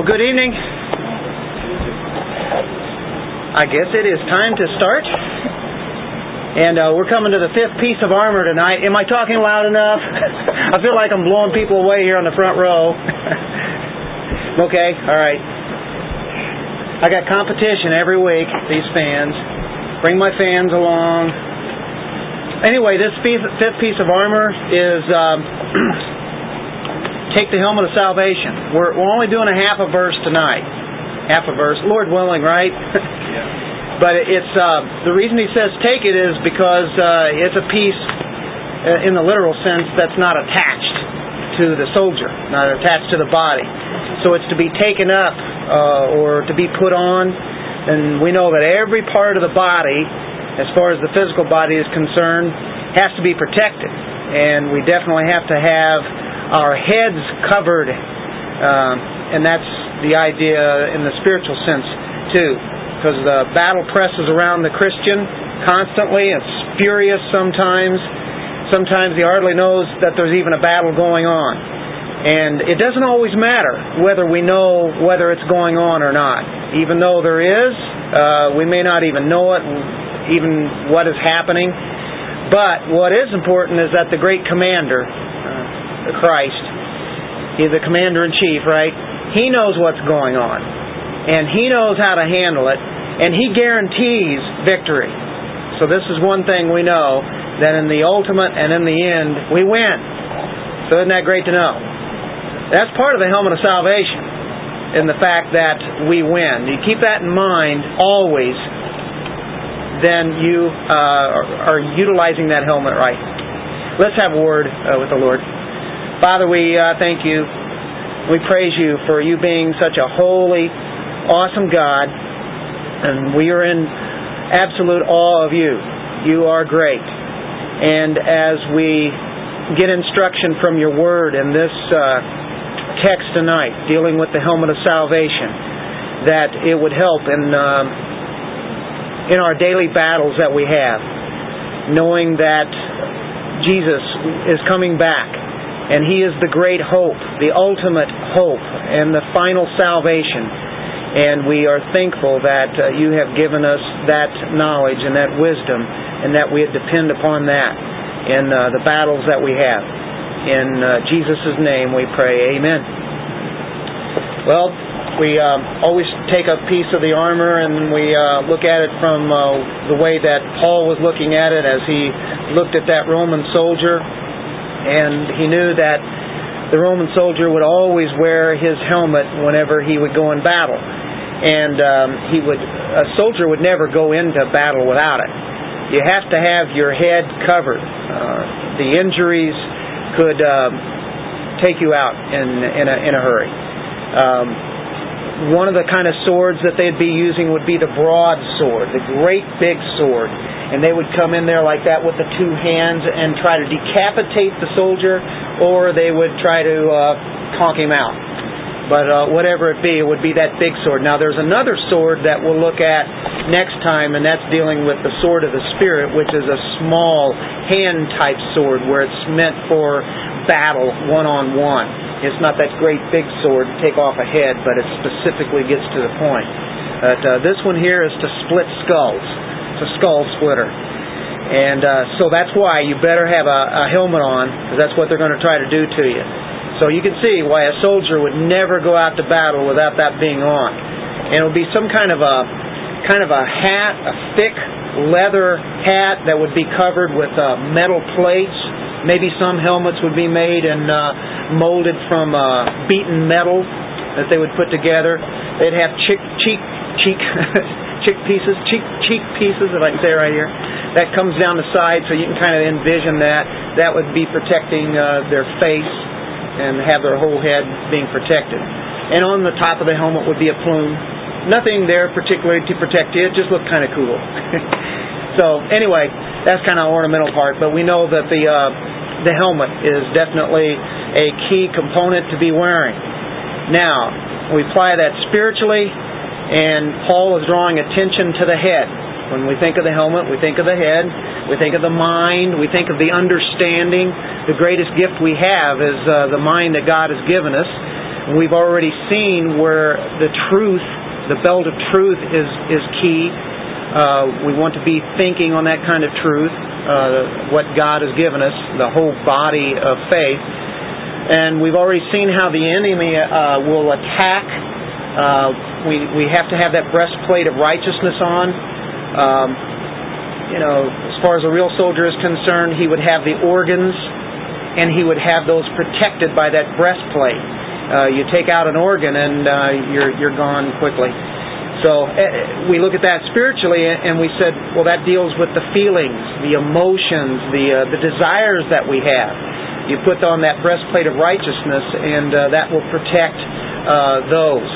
Well, good evening. I guess it is time to start. And uh, we're coming to the fifth piece of armor tonight. Am I talking loud enough? I feel like I'm blowing people away here on the front row. okay, all right. I got competition every week, these fans. Bring my fans along. Anyway, this fifth piece of armor is um, take the helmet of salvation. We're, we're only doing a half a verse tonight. Half a verse. Lord willing, right? but it's uh, the reason he says take it is because uh, it's a piece uh, in the literal sense that's not attached to the soldier, not attached to the body. So it's to be taken up uh, or to be put on. And we know that every part of the body, as far as the physical body is concerned, has to be protected. And we definitely have to have our heads covered, uh, and that's the idea in the spiritual sense too, because the battle presses around the Christian constantly. It's furious sometimes. Sometimes he hardly knows that there's even a battle going on. And it doesn't always matter whether we know whether it's going on or not. Even though there is, uh, we may not even know it, even what is happening. But what is important is that the great commander, Christ. He's the commander in chief, right? He knows what's going on. And he knows how to handle it. And he guarantees victory. So this is one thing we know that in the ultimate and in the end, we win. So isn't that great to know? That's part of the helmet of salvation in the fact that we win. You keep that in mind always, then you uh, are utilizing that helmet right. Let's have a word uh, with the Lord. Father, we uh, thank you. We praise you for you being such a holy, awesome God. And we are in absolute awe of you. You are great. And as we get instruction from your word in this uh, text tonight, dealing with the helmet of salvation, that it would help in, um, in our daily battles that we have, knowing that Jesus is coming back and He is the great hope, the ultimate hope, and the final salvation. And we are thankful that uh, you have given us that knowledge and that wisdom, and that we depend upon that in uh, the battles that we have. In uh, Jesus' name we pray. Amen. Well, we um, always take a piece of the armor and we uh, look at it from uh, the way that Paul was looking at it as he looked at that Roman soldier and he knew that the Roman soldier would always wear his helmet whenever he would go in battle. And um, he would a soldier would never go into battle without it. You have to have your head covered. Uh, the injuries could um, take you out in in a, in a hurry. Um, one of the kind of swords that they'd be using would be the broadsword, the great big sword and they would come in there like that with the two hands and try to decapitate the soldier, or they would try to uh, conk him out. But uh, whatever it be, it would be that big sword. Now, there's another sword that we'll look at next time, and that's dealing with the sword of the Spirit, which is a small hand type sword where it's meant for battle one on one. It's not that great big sword to take off a head, but it specifically gets to the point. But uh, this one here is to split skulls a skull splitter. And uh, so that's why you better have a, a helmet on, because that's what they're going to try to do to you. So you can see why a soldier would never go out to battle without that being on. And it would be some kind of a kind of a hat, a thick leather hat that would be covered with uh, metal plates. Maybe some helmets would be made and uh, molded from uh, beaten metal that they would put together. They'd have cheek cheek cheek chick pieces, cheek cheek pieces, if I can say it right here. That comes down the side, so you can kind of envision that. That would be protecting uh, their face and have their whole head being protected. And on the top of the helmet would be a plume. Nothing there particularly to protect you. It just looked kind of cool. so anyway, that's kind of ornamental part. But we know that the uh, the helmet is definitely a key component to be wearing. Now, we apply that spiritually and Paul is drawing attention to the head. When we think of the helmet, we think of the head, we think of the mind, we think of the understanding. The greatest gift we have is uh, the mind that God has given us. We've already seen where the truth, the belt of truth, is is key. Uh, we want to be thinking on that kind of truth, uh, what God has given us, the whole body of faith. And we've already seen how the enemy uh, will attack. Uh, we we have to have that breastplate of righteousness on. Um, you know, as far as a real soldier is concerned, he would have the organs and he would have those protected by that breastplate. Uh, you take out an organ and uh, you're you're gone quickly. So uh, we look at that spiritually, and we said, well, that deals with the feelings, the emotions, the uh, the desires that we have. You put on that breastplate of righteousness, and uh, that will protect uh, those.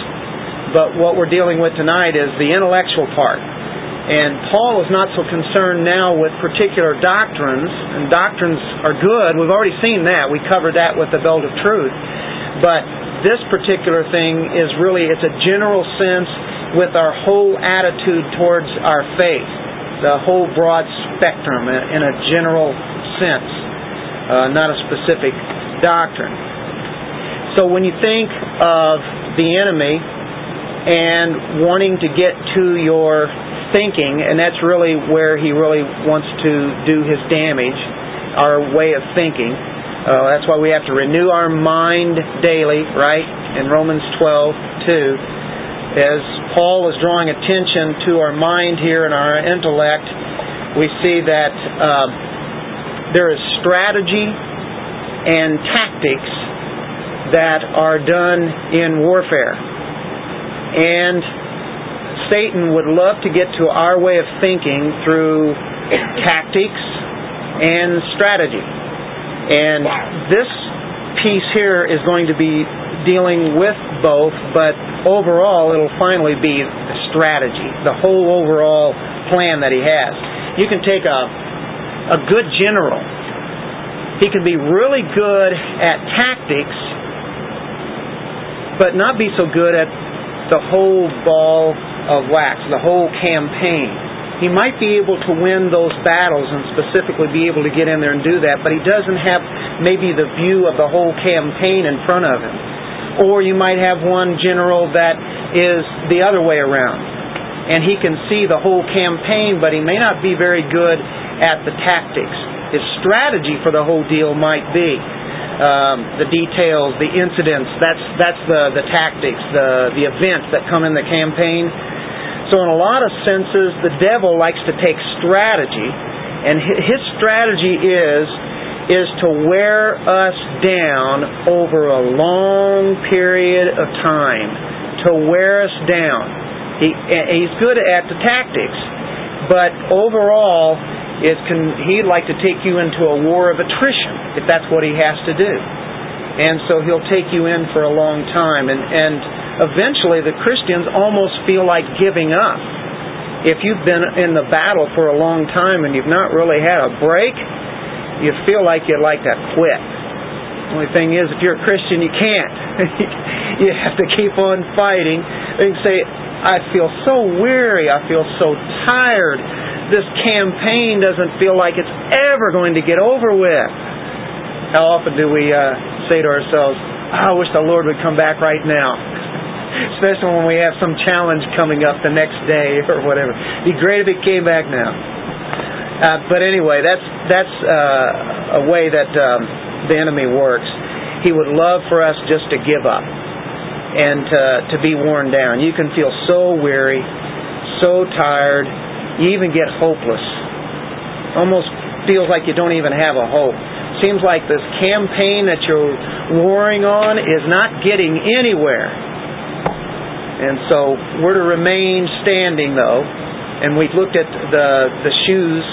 But what we're dealing with tonight is the intellectual part. And Paul is not so concerned now with particular doctrines, and doctrines are good. We've already seen that. We covered that with the belt of truth. But this particular thing is really, it's a general sense with our whole attitude towards our faith, the whole broad spectrum in a general sense, uh, not a specific doctrine. So when you think of the enemy and wanting to get to your thinking, and that's really where he really wants to do his damage, our way of thinking. Uh, that's why we have to renew our mind daily, right? In Romans 12, 2. As Paul is drawing attention to our mind here and our intellect, we see that uh, there is strategy and tactics that are done in warfare. And Satan would love to get to our way of thinking through tactics and strategy. And this piece here is going to be dealing with both, but overall it'll finally be the strategy, the whole overall plan that he has. You can take a, a good general, he can be really good at tactics, but not be so good at the whole ball of wax, the whole campaign. He might be able to win those battles and specifically be able to get in there and do that, but he doesn't have maybe the view of the whole campaign in front of him. Or you might have one general that is the other way around. And he can see the whole campaign, but he may not be very good at the tactics. His strategy for the whole deal might be um, the details, the incidents. That's that's the the tactics, the the events that come in the campaign. So, in a lot of senses, the devil likes to take strategy, and his strategy is is to wear us down over a long period of time, to wear us down. He, he's good at the tactics, but overall, it can, he'd like to take you into a war of attrition if that's what he has to do. And so he'll take you in for a long time. And, and eventually the Christians almost feel like giving up. If you've been in the battle for a long time and you've not really had a break, you feel like you'd like to quit. The only thing is, if you're a Christian, you can't. you have to keep on fighting. And say, I feel so weary. I feel so tired. This campaign doesn't feel like it's ever going to get over with. How often do we uh, say to ourselves, I wish the Lord would come back right now? especially when we have some challenge coming up the next day or whatever. It'd be great if it came back now. Uh, but anyway, that's that's uh, a way that um, the enemy works. He would love for us just to give up and to, to be worn down. You can feel so weary, so tired, you even get hopeless. Almost feels like you don't even have a hope. Seems like this campaign that you're warring on is not getting anywhere. And so we're to remain standing, though. And we looked at the the shoes,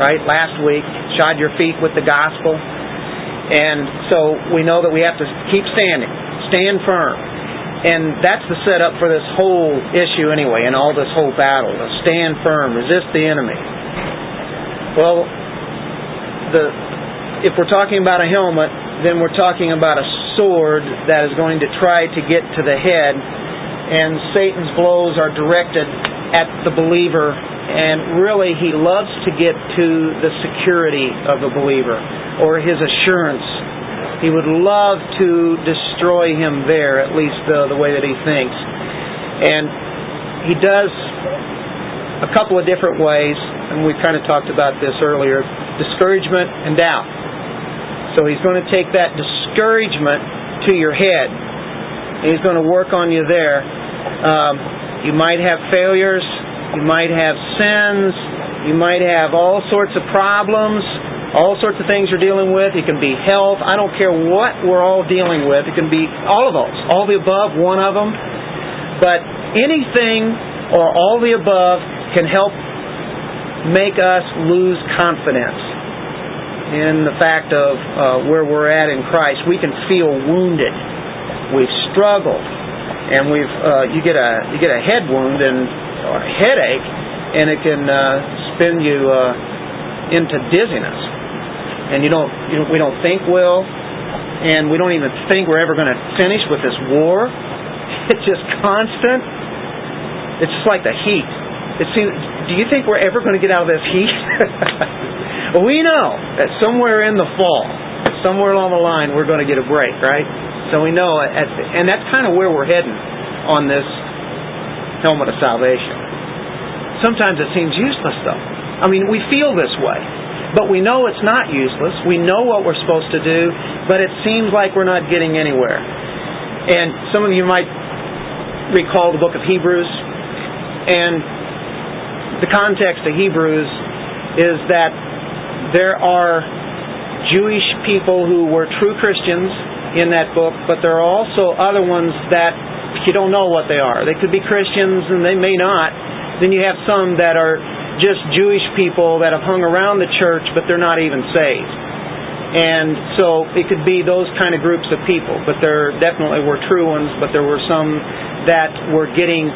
right, last week. Shod your feet with the gospel. And so we know that we have to keep standing, stand firm. And that's the setup for this whole issue anyway, and all this whole battle. To stand firm, resist the enemy. Well, the if we're talking about a helmet, then we're talking about a sword that is going to try to get to the head and Satan's blows are directed at the believer, and really he loves to get to the security of the believer or his assurance He would love to destroy him there, at least uh, the way that he thinks. And he does a couple of different ways, and we kind of talked about this earlier discouragement and doubt. So he's going to take that discouragement to your head, and he's going to work on you there. Um, you might have failures, you might have sins, you might have all sorts of problems, all sorts of things you're dealing with. It can be health. I don't care what we're all dealing with. It can be all of those, all the above, one of them. But anything or all the above can help make us lose confidence in the fact of uh, where we're at in Christ. We can feel wounded. We've struggled, and we've uh, you get a you get a head wound and or a headache, and it can uh, spin you uh, into dizziness, and you don't you know, we don't think well, and we don't even think we're ever going to finish with this war. It's just constant. It's just like the heat. It seems. Do you think we're ever going to get out of this heat? we know that somewhere in the fall, somewhere along the line, we're going to get a break, right? So we know, at, and that's kind of where we're heading on this helmet of salvation. Sometimes it seems useless, though. I mean, we feel this way, but we know it's not useless. We know what we're supposed to do, but it seems like we're not getting anywhere. And some of you might recall the book of Hebrews, and the context of Hebrews is that there are Jewish people who were true Christians in that book, but there are also other ones that you don't know what they are. They could be Christians and they may not. Then you have some that are just Jewish people that have hung around the church, but they're not even saved. And so it could be those kind of groups of people, but there definitely were true ones, but there were some that were getting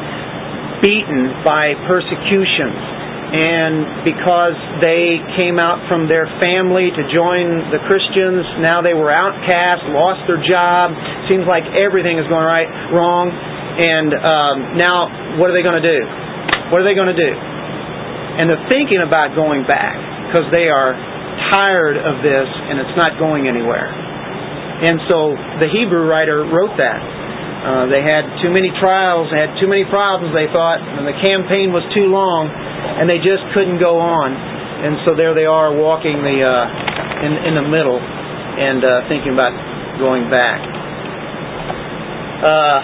beaten by persecution. And because they came out from their family to join the Christians, now they were outcast, lost their job. Seems like everything is going right, wrong. And um, now, what are they going to do? What are they going to do? And they're thinking about going back because they are tired of this and it's not going anywhere. And so the Hebrew writer wrote that. Uh, they had too many trials, they had too many problems, they thought, and the campaign was too long, and they just couldn't go on. And so there they are walking the uh, in, in the middle and uh, thinking about going back. Uh,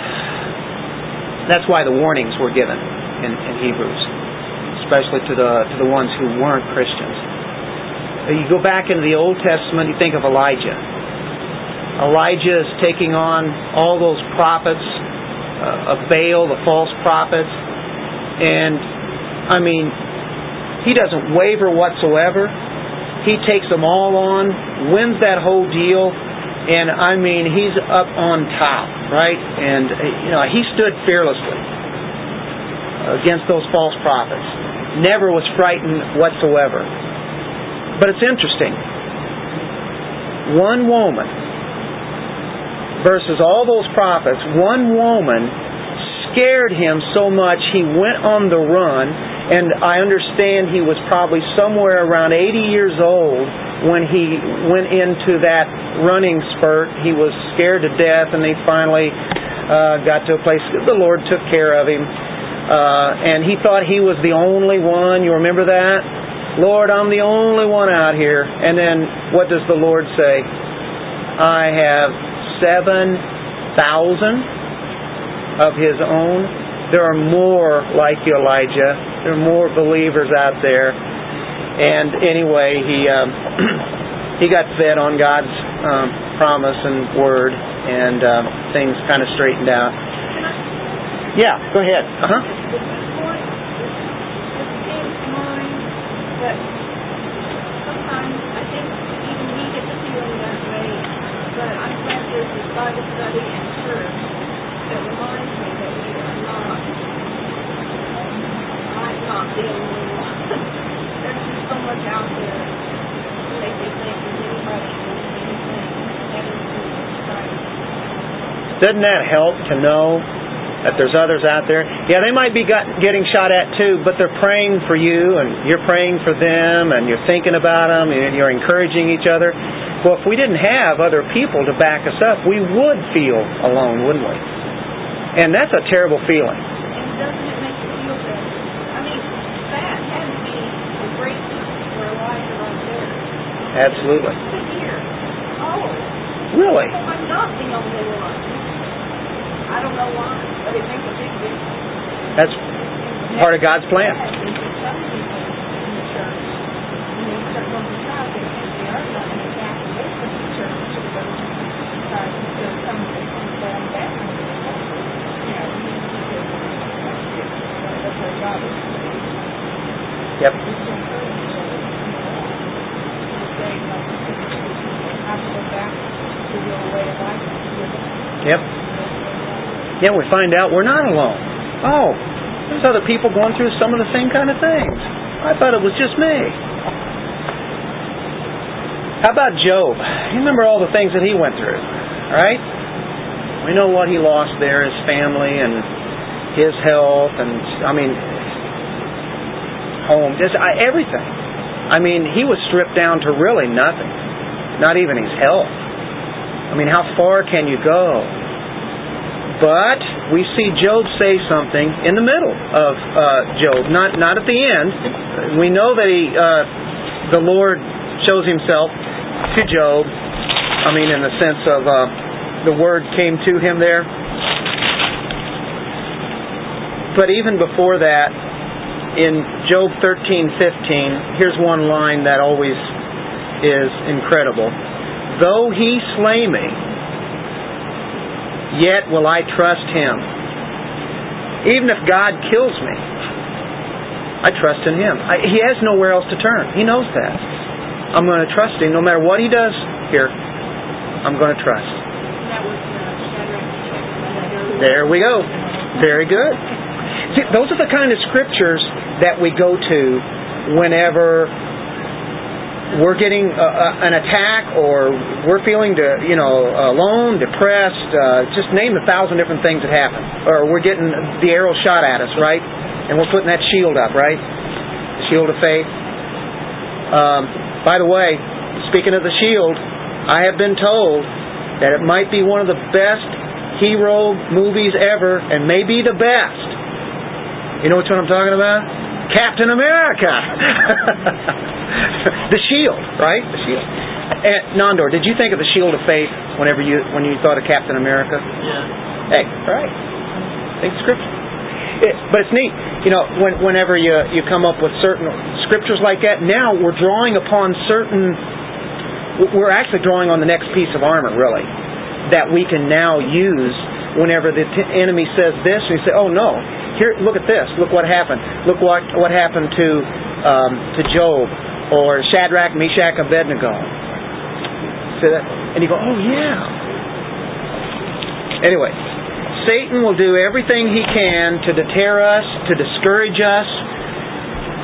that's why the warnings were given in, in Hebrews, especially to the to the ones who weren't Christians. You go back into the Old Testament, you think of Elijah. Elijah is taking on all those prophets uh, of Baal, the false prophets, and I mean, he doesn't waver whatsoever. He takes them all on, wins that whole deal, and I mean, he's up on top, right? And you know, he stood fearlessly against those false prophets. Never was frightened whatsoever. But it's interesting. One woman versus all those prophets, one woman scared him so much he went on the run, and I understand he was probably somewhere around 80 years old when he went into that running spurt. He was scared to death, and he finally uh, got to a place. The Lord took care of him, uh, and he thought he was the only one. You remember that? Lord, I'm the only one out here. And then what does the Lord say? I have 7,000 of his own. There are more like Elijah. There are more believers out there. And anyway, he um, he got fed on God's um, promise and word, and um, things kind of straightened out. Yeah, go ahead. Uh huh. Bible study and church that reminds me that we are not, might not be the. There's just so much out there that they think anybody can do anything. Doesn't that help to know that there's others out there? Yeah, they might be getting shot at too, but they're praying for you, and you're praying for them, and you're thinking about them, and you're encouraging each other. Well, if we didn't have other people to back us up, we would feel alone, wouldn't we? And that's a terrible feeling. And doesn't it make you feel better? I mean, that had to be a great for Elijah right there. Absolutely. Oh, Really? I'm not the only one. I don't know why, but it makes a big difference. That's part of God's plan. Yeah, there's just some people in the church, when they start going to trial, they think they are not going to back away from the church or go to because there's some that come down back on the You know, we need to do this. That's where God is. Yep. We should encourage each other, you know, to say, like, we should have to go back to the old way of life. Yep. Yeah, we find out we're not alone. Oh, there's other people going through some of the same kind of things. I thought it was just me. How about Job? You remember all the things that he went through, right? We know what he lost there, his family and his health, and I mean, home, just I, everything. I mean, he was stripped down to really nothing, not even his health. I mean, how far can you go? But we see Job say something in the middle of uh, Job, not not at the end. We know that he, uh, the Lord shows Himself to Job. I mean, in the sense of uh, the word came to him there. But even before that, in Job thirteen fifteen, here's one line that always is incredible. Though he slay me, yet will I trust him. Even if God kills me, I trust in him. I, he has nowhere else to turn. He knows that. I'm going to trust him no matter what he does here. I'm going to trust. There we go. Very good. See, those are the kind of scriptures that we go to whenever we're getting uh, uh, an attack or we're feeling to, you know alone, depressed, uh, just name a thousand different things that happen. Or we're getting the arrow shot at us, right? And we're putting that shield up, right? The shield of faith. Um, by the way, speaking of the shield, I have been told that it might be one of the best hero movies ever and maybe the best. You know which one I'm talking about? Captain America. the shield, right? The shield. And Nandor, did you think of the shield of faith whenever you when you thought of Captain America? Yeah. Hey, right. Think scripture. It, but it's neat, you know, when, whenever you you come up with certain scriptures like that. Now we're drawing upon certain. We're actually drawing on the next piece of armor, really, that we can now use whenever the t- enemy says this, and you say, "Oh no, here, look at this. Look what happened. Look what what happened to um, to Job or Shadrach, Meshach, Abednego." See that? And you go, "Oh yeah." Anyway, Satan will do everything he can to deter us, to discourage us.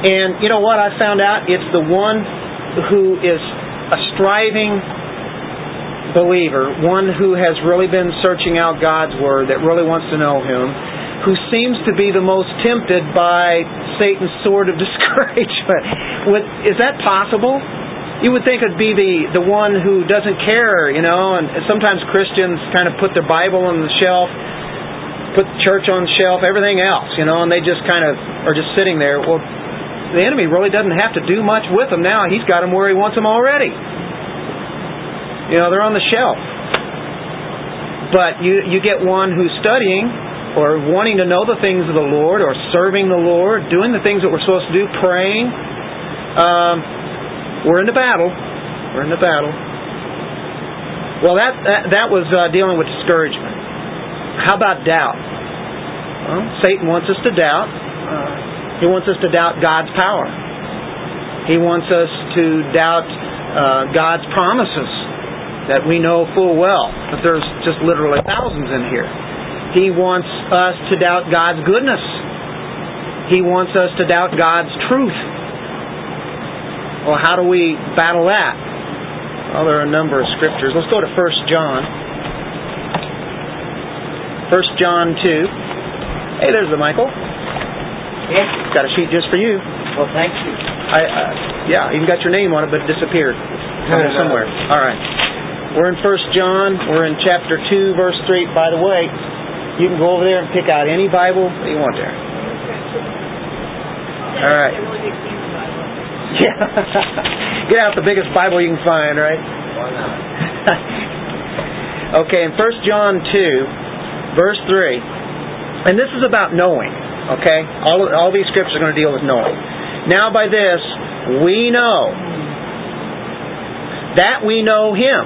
And you know what I found out? It's the one who is a striving believer, one who has really been searching out God's Word, that really wants to know Him, who seems to be the most tempted by Satan's sword of discouragement. Would, is that possible? You would think it'd be the, the one who doesn't care, you know, and sometimes Christians kind of put their Bible on the shelf, put the church on the shelf, everything else, you know, and they just kind of are just sitting there. Well, the enemy really doesn't have to do much with them now. He's got them where he wants them already. You know, they're on the shelf. But you you get one who's studying or wanting to know the things of the Lord or serving the Lord, doing the things that we're supposed to do, praying. Um, we're in the battle. We're in the battle. Well, that that, that was uh, dealing with discouragement. How about doubt? Well, Satan wants us to doubt. Uh, he wants us to doubt God's power. He wants us to doubt uh, God's promises that we know full well, but there's just literally thousands in here. He wants us to doubt God's goodness. He wants us to doubt God's truth. Well, how do we battle that? Well, there are a number of scriptures. Let's go to 1 John. 1 John 2. Hey, there's the Michael. Yeah. Got a sheet just for you. Well, thank you. I, uh, yeah, even got your name on it, but it disappeared No, no, no. somewhere. All right. We're in 1 John. We're in chapter 2, verse 3. By the way, you can go over there and pick out any Bible that you want there. All right. Yeah. Get out the biggest Bible you can find, right? Why not? okay, in 1 John 2, verse 3, and this is about knowing, okay? All, all these scriptures are going to deal with knowing. Now by this, we know that we know Him.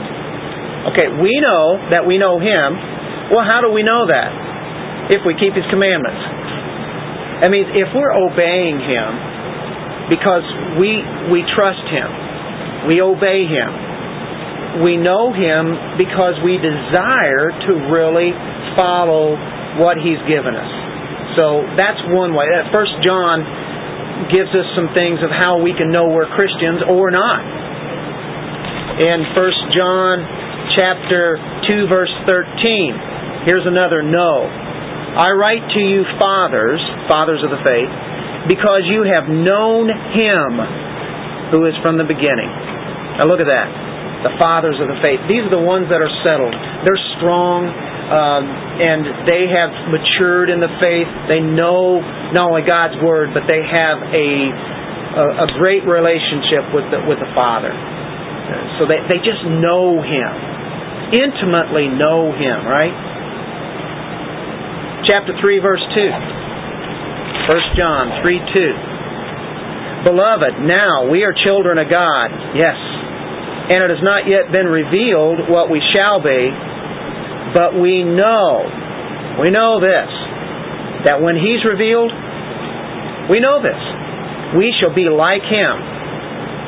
Okay, we know that we know Him. Well, how do we know that? If we keep His commandments. That means if we're obeying Him because we, we trust Him, we obey Him, we know Him because we desire to really follow what He's given us. So that's one way. That First John gives us some things of how we can know we're Christians or not. In 1 John chapter 2 verse 13, here's another no. I write to you fathers, fathers of the faith, because you have known him who is from the beginning. Now look at that. The fathers of the faith. These are the ones that are settled. They're strong, um, and they have matured in the faith. They know not only God's word, but they have a a, a great relationship with the, with the Father. So they they just know Him, intimately know Him, right? Chapter three, verse two. First John three two. Beloved, now we are children of God. Yes. And it has not yet been revealed what we shall be, but we know, we know this, that when He's revealed, we know this. We shall be like Him,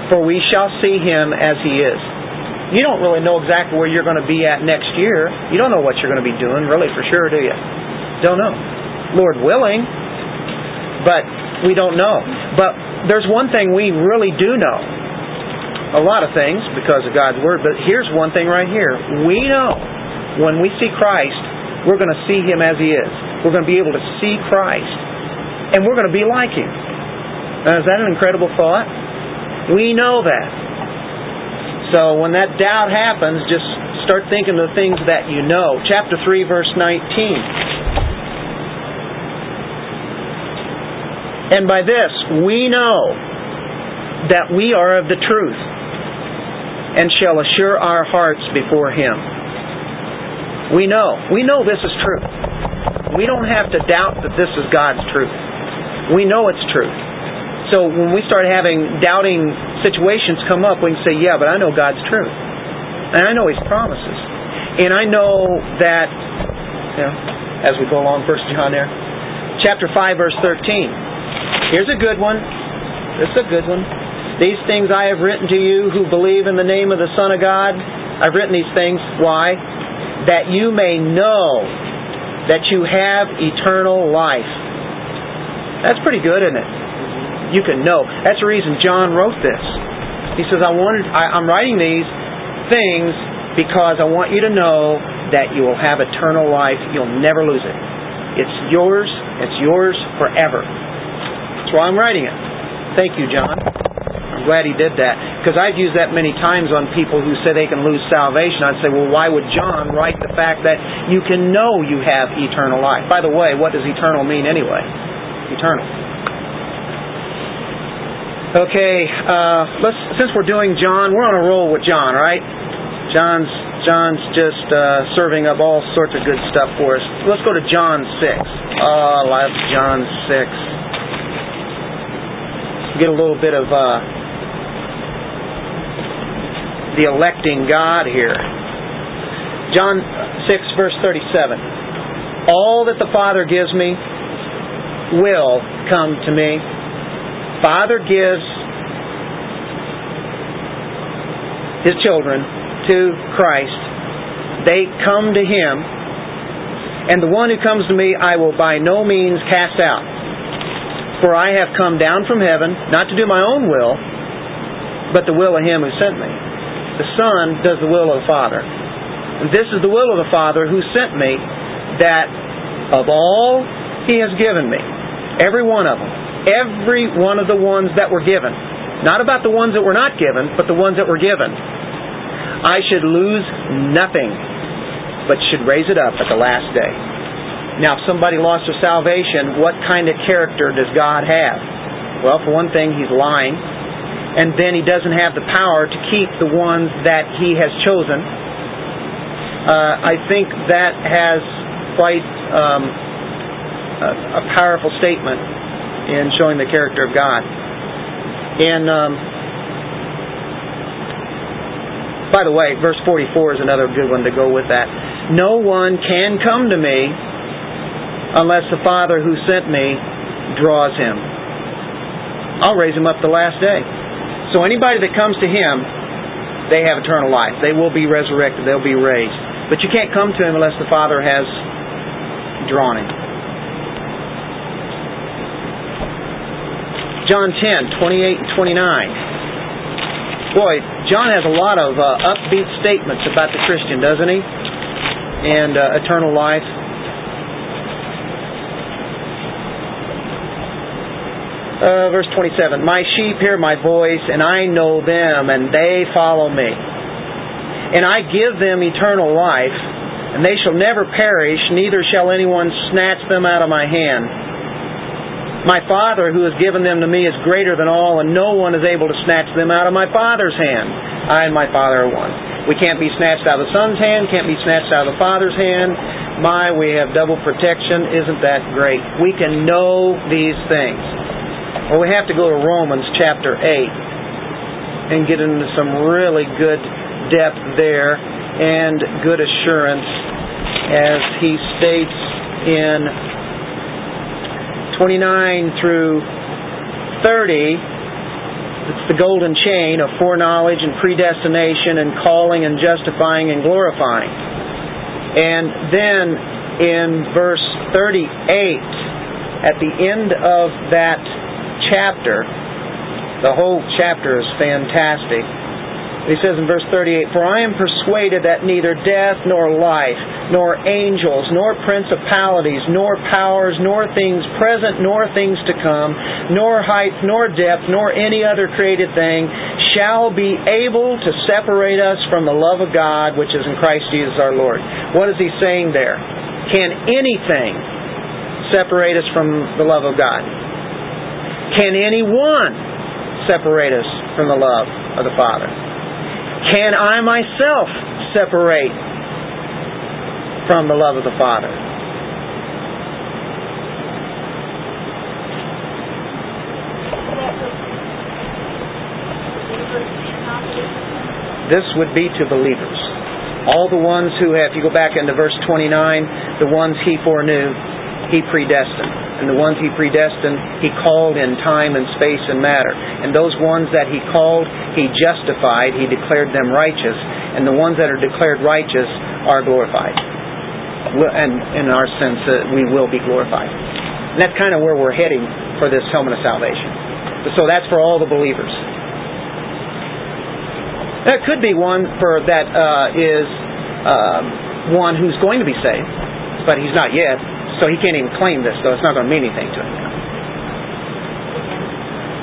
for we shall see Him as He is. You don't really know exactly where you're going to be at next year. You don't know what you're going to be doing, really, for sure, do you? Don't know. Lord willing, but we don't know. But there's one thing we really do know. A lot of things because of God's Word, but here's one thing right here. We know when we see Christ, we're going to see Him as He is. We're going to be able to see Christ, and we're going to be like Him. Now, is that an incredible thought? We know that. So when that doubt happens, just start thinking of the things that you know. Chapter 3, verse 19. And by this, we know that we are of the truth and shall assure our hearts before Him. We know. We know this is truth. We don't have to doubt that this is God's truth. We know it's truth. So when we start having doubting situations come up, we can say, yeah, but I know God's truth. And I know His promises. And I know that, you know, as we go along, First John there, chapter 5, verse 13. Here's a good one. This is a good one. These things I have written to you who believe in the name of the Son of God. I've written these things. Why? That you may know that you have eternal life. That's pretty good, isn't it? You can know. That's the reason John wrote this. He says, I wanted, I, I'm writing these things because I want you to know that you will have eternal life. You'll never lose it. It's yours. It's yours forever. That's why I'm writing it. Thank you, John. I'm glad he did that. Because I've used that many times on people who say they can lose salvation. I'd say, well, why would John write the fact that you can know you have eternal life? By the way, what does eternal mean anyway? Eternal. Okay, uh, let's since we're doing John, we're on a roll with John, right? John's John's just uh, serving up all sorts of good stuff for us. Let's go to John six. Oh, I love John six get a little bit of uh, the electing God here. John 6, verse 37. All that the Father gives me will come to me. Father gives his children to Christ. They come to him. And the one who comes to me, I will by no means cast out. For I have come down from heaven, not to do my own will, but the will of him who sent me. The Son does the will of the Father. And this is the will of the Father who sent me, that of all he has given me, every one of them, every one of the ones that were given, not about the ones that were not given, but the ones that were given, I should lose nothing, but should raise it up at the last day. Now, if somebody lost their salvation, what kind of character does God have? Well, for one thing, He's lying, and then He doesn't have the power to keep the ones that He has chosen. Uh, I think that has quite um, a, a powerful statement in showing the character of God. And um, by the way, verse 44 is another good one to go with that. No one can come to me unless the Father who sent me draws him. I'll raise him up the last day. So anybody that comes to him, they have eternal life. They will be resurrected. They'll be raised. But you can't come to him unless the Father has drawn him. John 10, 28 and 29. Boy, John has a lot of uh, upbeat statements about the Christian, doesn't he? And uh, eternal life. Uh, verse 27 My sheep hear my voice, and I know them, and they follow me. And I give them eternal life, and they shall never perish, neither shall anyone snatch them out of my hand. My Father who has given them to me is greater than all, and no one is able to snatch them out of my Father's hand. I and my Father are one. We can't be snatched out of the Son's hand, can't be snatched out of the Father's hand. My, we have double protection. Isn't that great? We can know these things. Well, we have to go to Romans chapter 8 and get into some really good depth there and good assurance as he states in 29 through 30 it's the golden chain of foreknowledge and predestination and calling and justifying and glorifying. And then in verse 38, at the end of that chapter, the whole chapter is fantastic. He says in verse 38, For I am persuaded that neither death nor life, nor angels, nor principalities, nor powers, nor things present, nor things to come, nor height, nor depth, nor any other created thing shall be able to separate us from the love of God which is in Christ Jesus our Lord. What is he saying there? Can anything separate us from the love of God? Can anyone separate us from the love of the Father? Can I myself separate from the love of the Father? This would be to believers. All the ones who have, if you go back into verse 29, the ones he foreknew, he predestined. And the ones he predestined, he called in time and space and matter. And those ones that he called, he justified, he declared them righteous. And the ones that are declared righteous are glorified. And in our sense, uh, we will be glorified. And that's kind of where we're heading for this helmet of salvation. So that's for all the believers. That could be one for that uh, is um, one who's going to be saved, but he's not yet, so he can't even claim this, so it's not going to mean anything to him now.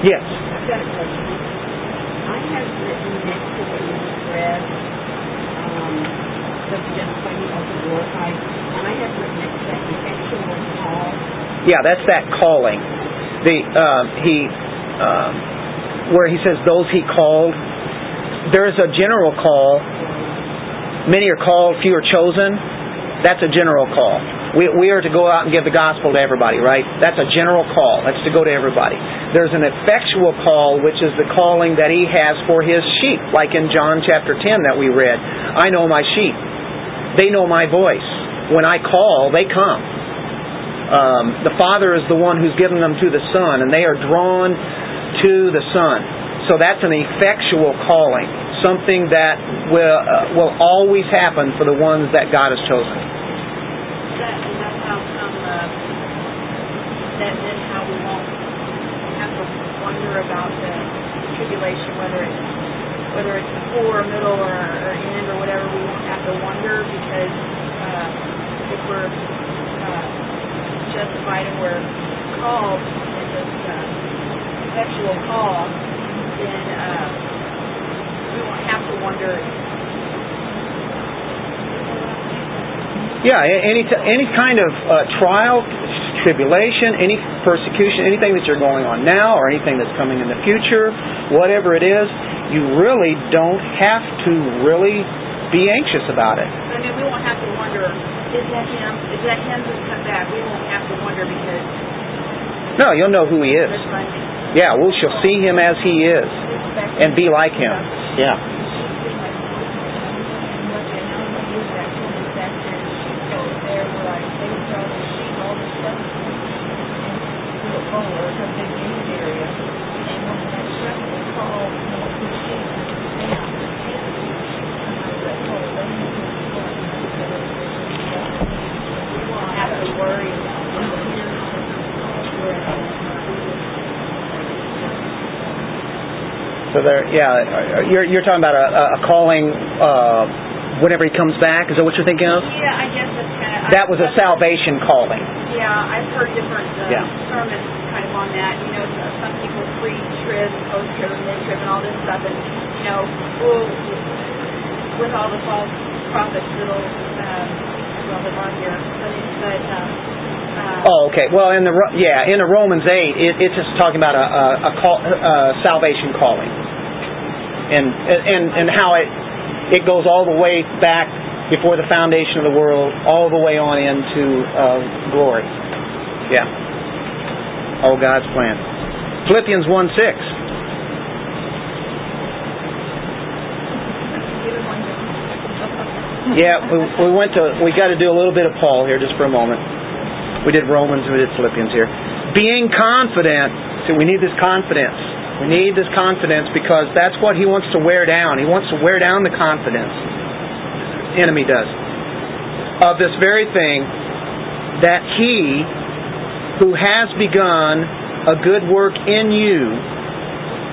Yes. I've got a question. I have written next to what you just read, um, the justifying also glorified, and I have written next to that effectual call. Yeah, that's that calling. The uh, he uh, where he says those he called. There is a general call. Many are called, few are chosen. That's a general call. We, we are to go out and give the gospel to everybody, right? That's a general call. That's to go to everybody. There's an effectual call, which is the calling that he has for his sheep, like in John chapter 10 that we read. I know my sheep. They know my voice. When I call, they come. Um, the Father is the one who's given them to the Son, and they are drawn to the Son. So that's an effectual calling, something that will uh, will always happen for the ones that God has chosen. That, and that's how come, uh, that then how we won't have to wonder about the tribulation, whether it's, whether it's before, middle, or, or end, or whatever, we won't have to wonder because, uh, if we're, uh, justified and we're called in this, uh, effectual call, then, uh, we won't have to wonder Yeah, any t- any kind of uh, trial, tribulation, any persecution, anything that you're going on now, or anything that's coming in the future, whatever it is, you really don't have to really be anxious about it. I mean, we won't have to wonder, is that him? Is that him who's come back? We won't have to wonder because No, you'll know who he is. Yeah, we shall see him as he is and be like him. Yeah. There, yeah, you're you're talking about a, a calling uh, whenever he comes back. Is that what you're thinking of? Yeah, I guess that's kind of. That was a salvation calling. Yeah, I've heard different uh, Yeah. sermons kind of on that. You know, some people pre-trib, post-trib, and mid-trib, and all this stuff. And you know, well, with all the false prophets that'll, um, well, that are here, but, but um, uh, Oh, okay. Well, in the yeah, in the Romans eight, it, it's just talking about a, a, a call, uh, salvation calling, and and and how it it goes all the way back before the foundation of the world, all the way on into uh, glory. Yeah. All God's plan. Philippians one six. Yeah, we, we went to. We got to do a little bit of Paul here, just for a moment. We did Romans, we did Philippians here. Being confident. See, we need this confidence. We need this confidence because that's what he wants to wear down. He wants to wear down the confidence. The enemy does. Of this very thing, that he who has begun a good work in you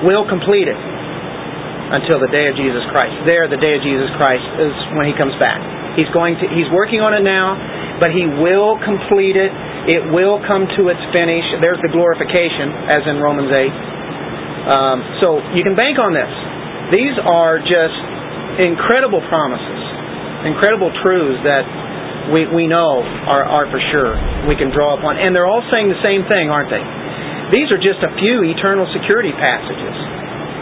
will complete it until the day of Jesus Christ. There, the day of Jesus Christ is when he comes back. He's going to. He's working on it now, but he will complete it. It will come to its finish. There's the glorification, as in Romans eight. Um, so you can bank on this. These are just incredible promises, incredible truths that we we know are are for sure. We can draw upon, and they're all saying the same thing, aren't they? These are just a few eternal security passages.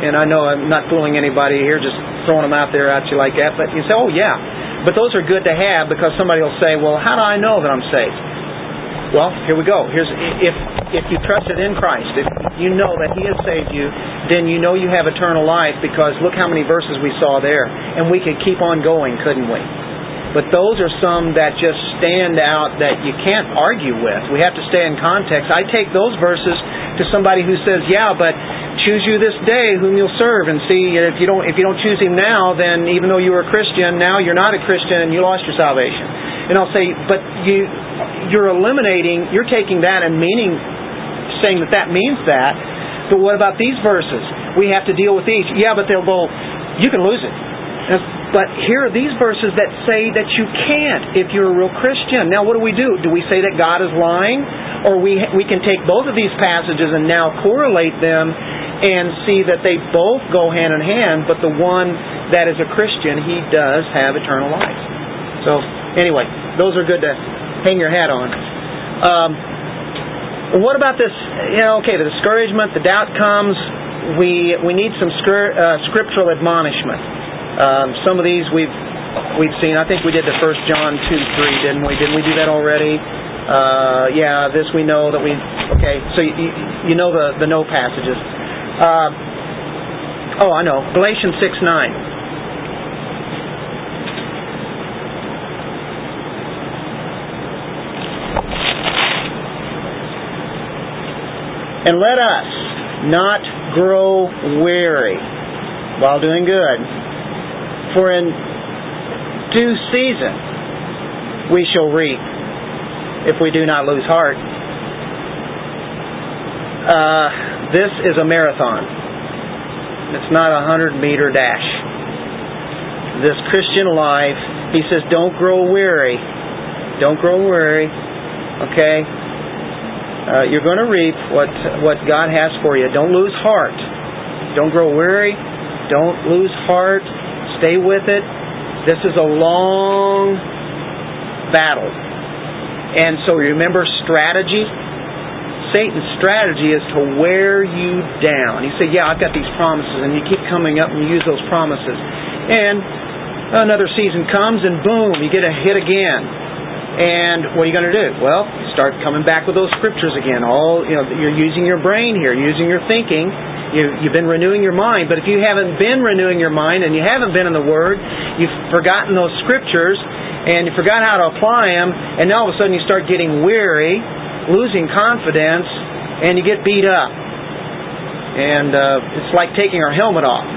And I know I'm not fooling anybody here, just throwing them out there at you like that. But you say, oh yeah, but those are good to have because somebody will say, well, how do I know that I'm saved? Well, here we go. Here's if if you trusted in Christ, if you know that He has saved you, then you know you have eternal life because look how many verses we saw there, and we could keep on going, couldn't we? But those are some that just stand out that you can't argue with. We have to stay in context. I take those verses to somebody who says, "Yeah, but choose you this day whom you'll serve," and see if you don't if you don't choose Him now, then even though you were a Christian, now you're not a Christian and you lost your salvation. And I'll say, but you you're eliminating, you're taking that and meaning, saying that that means that. But what about these verses? We have to deal with these. Yeah, but they'll go. You can lose it. But here are these verses that say that you can't if you're a real Christian. Now, what do we do? Do we say that God is lying? Or we, we can take both of these passages and now correlate them and see that they both go hand in hand, but the one that is a Christian, he does have eternal life. So, anyway, those are good to hang your hat on. Um, what about this? You know, okay, the discouragement, the doubt comes. We we need some uh, scriptural admonishment. Um, some of these we've we've seen. I think we did the First John two three, didn't we? Didn't we do that already? Uh, yeah, this we know that we. Okay, so you, you know the the no passages. Uh, oh, I know Galatians six nine. And let us not grow weary while doing good, for in due season we shall reap if we do not lose heart. Uh, this is a marathon. It's not a hundred meter dash. This Christian life, he says, don't grow weary. Don't grow weary. Okay? Uh, you're going to reap what what God has for you. Don't lose heart. Don't grow weary. Don't lose heart. Stay with it. This is a long battle. And so remember strategy? Satan's strategy is to wear you down. He said, Yeah, I've got these promises, and you keep coming up and you use those promises. And another season comes, and boom, you get a hit again. And what are you going to do? Well, start coming back with those scriptures again. All you know, you're using your brain here, using your thinking. You, you've been renewing your mind. But if you haven't been renewing your mind and you haven't been in the Word, you've forgotten those scriptures and you forgot how to apply them, and now all of a sudden you start getting weary losing confidence, and you get beat up. And uh, it's like taking our helmet off.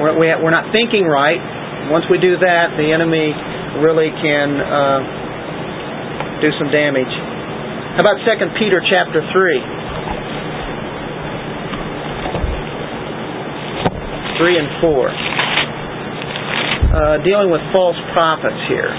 We're, we, we're not thinking right. Once we do that, the enemy really can uh, do some damage. How about 2 Peter chapter 3? 3 and 4. Uh, dealing with false prophets here.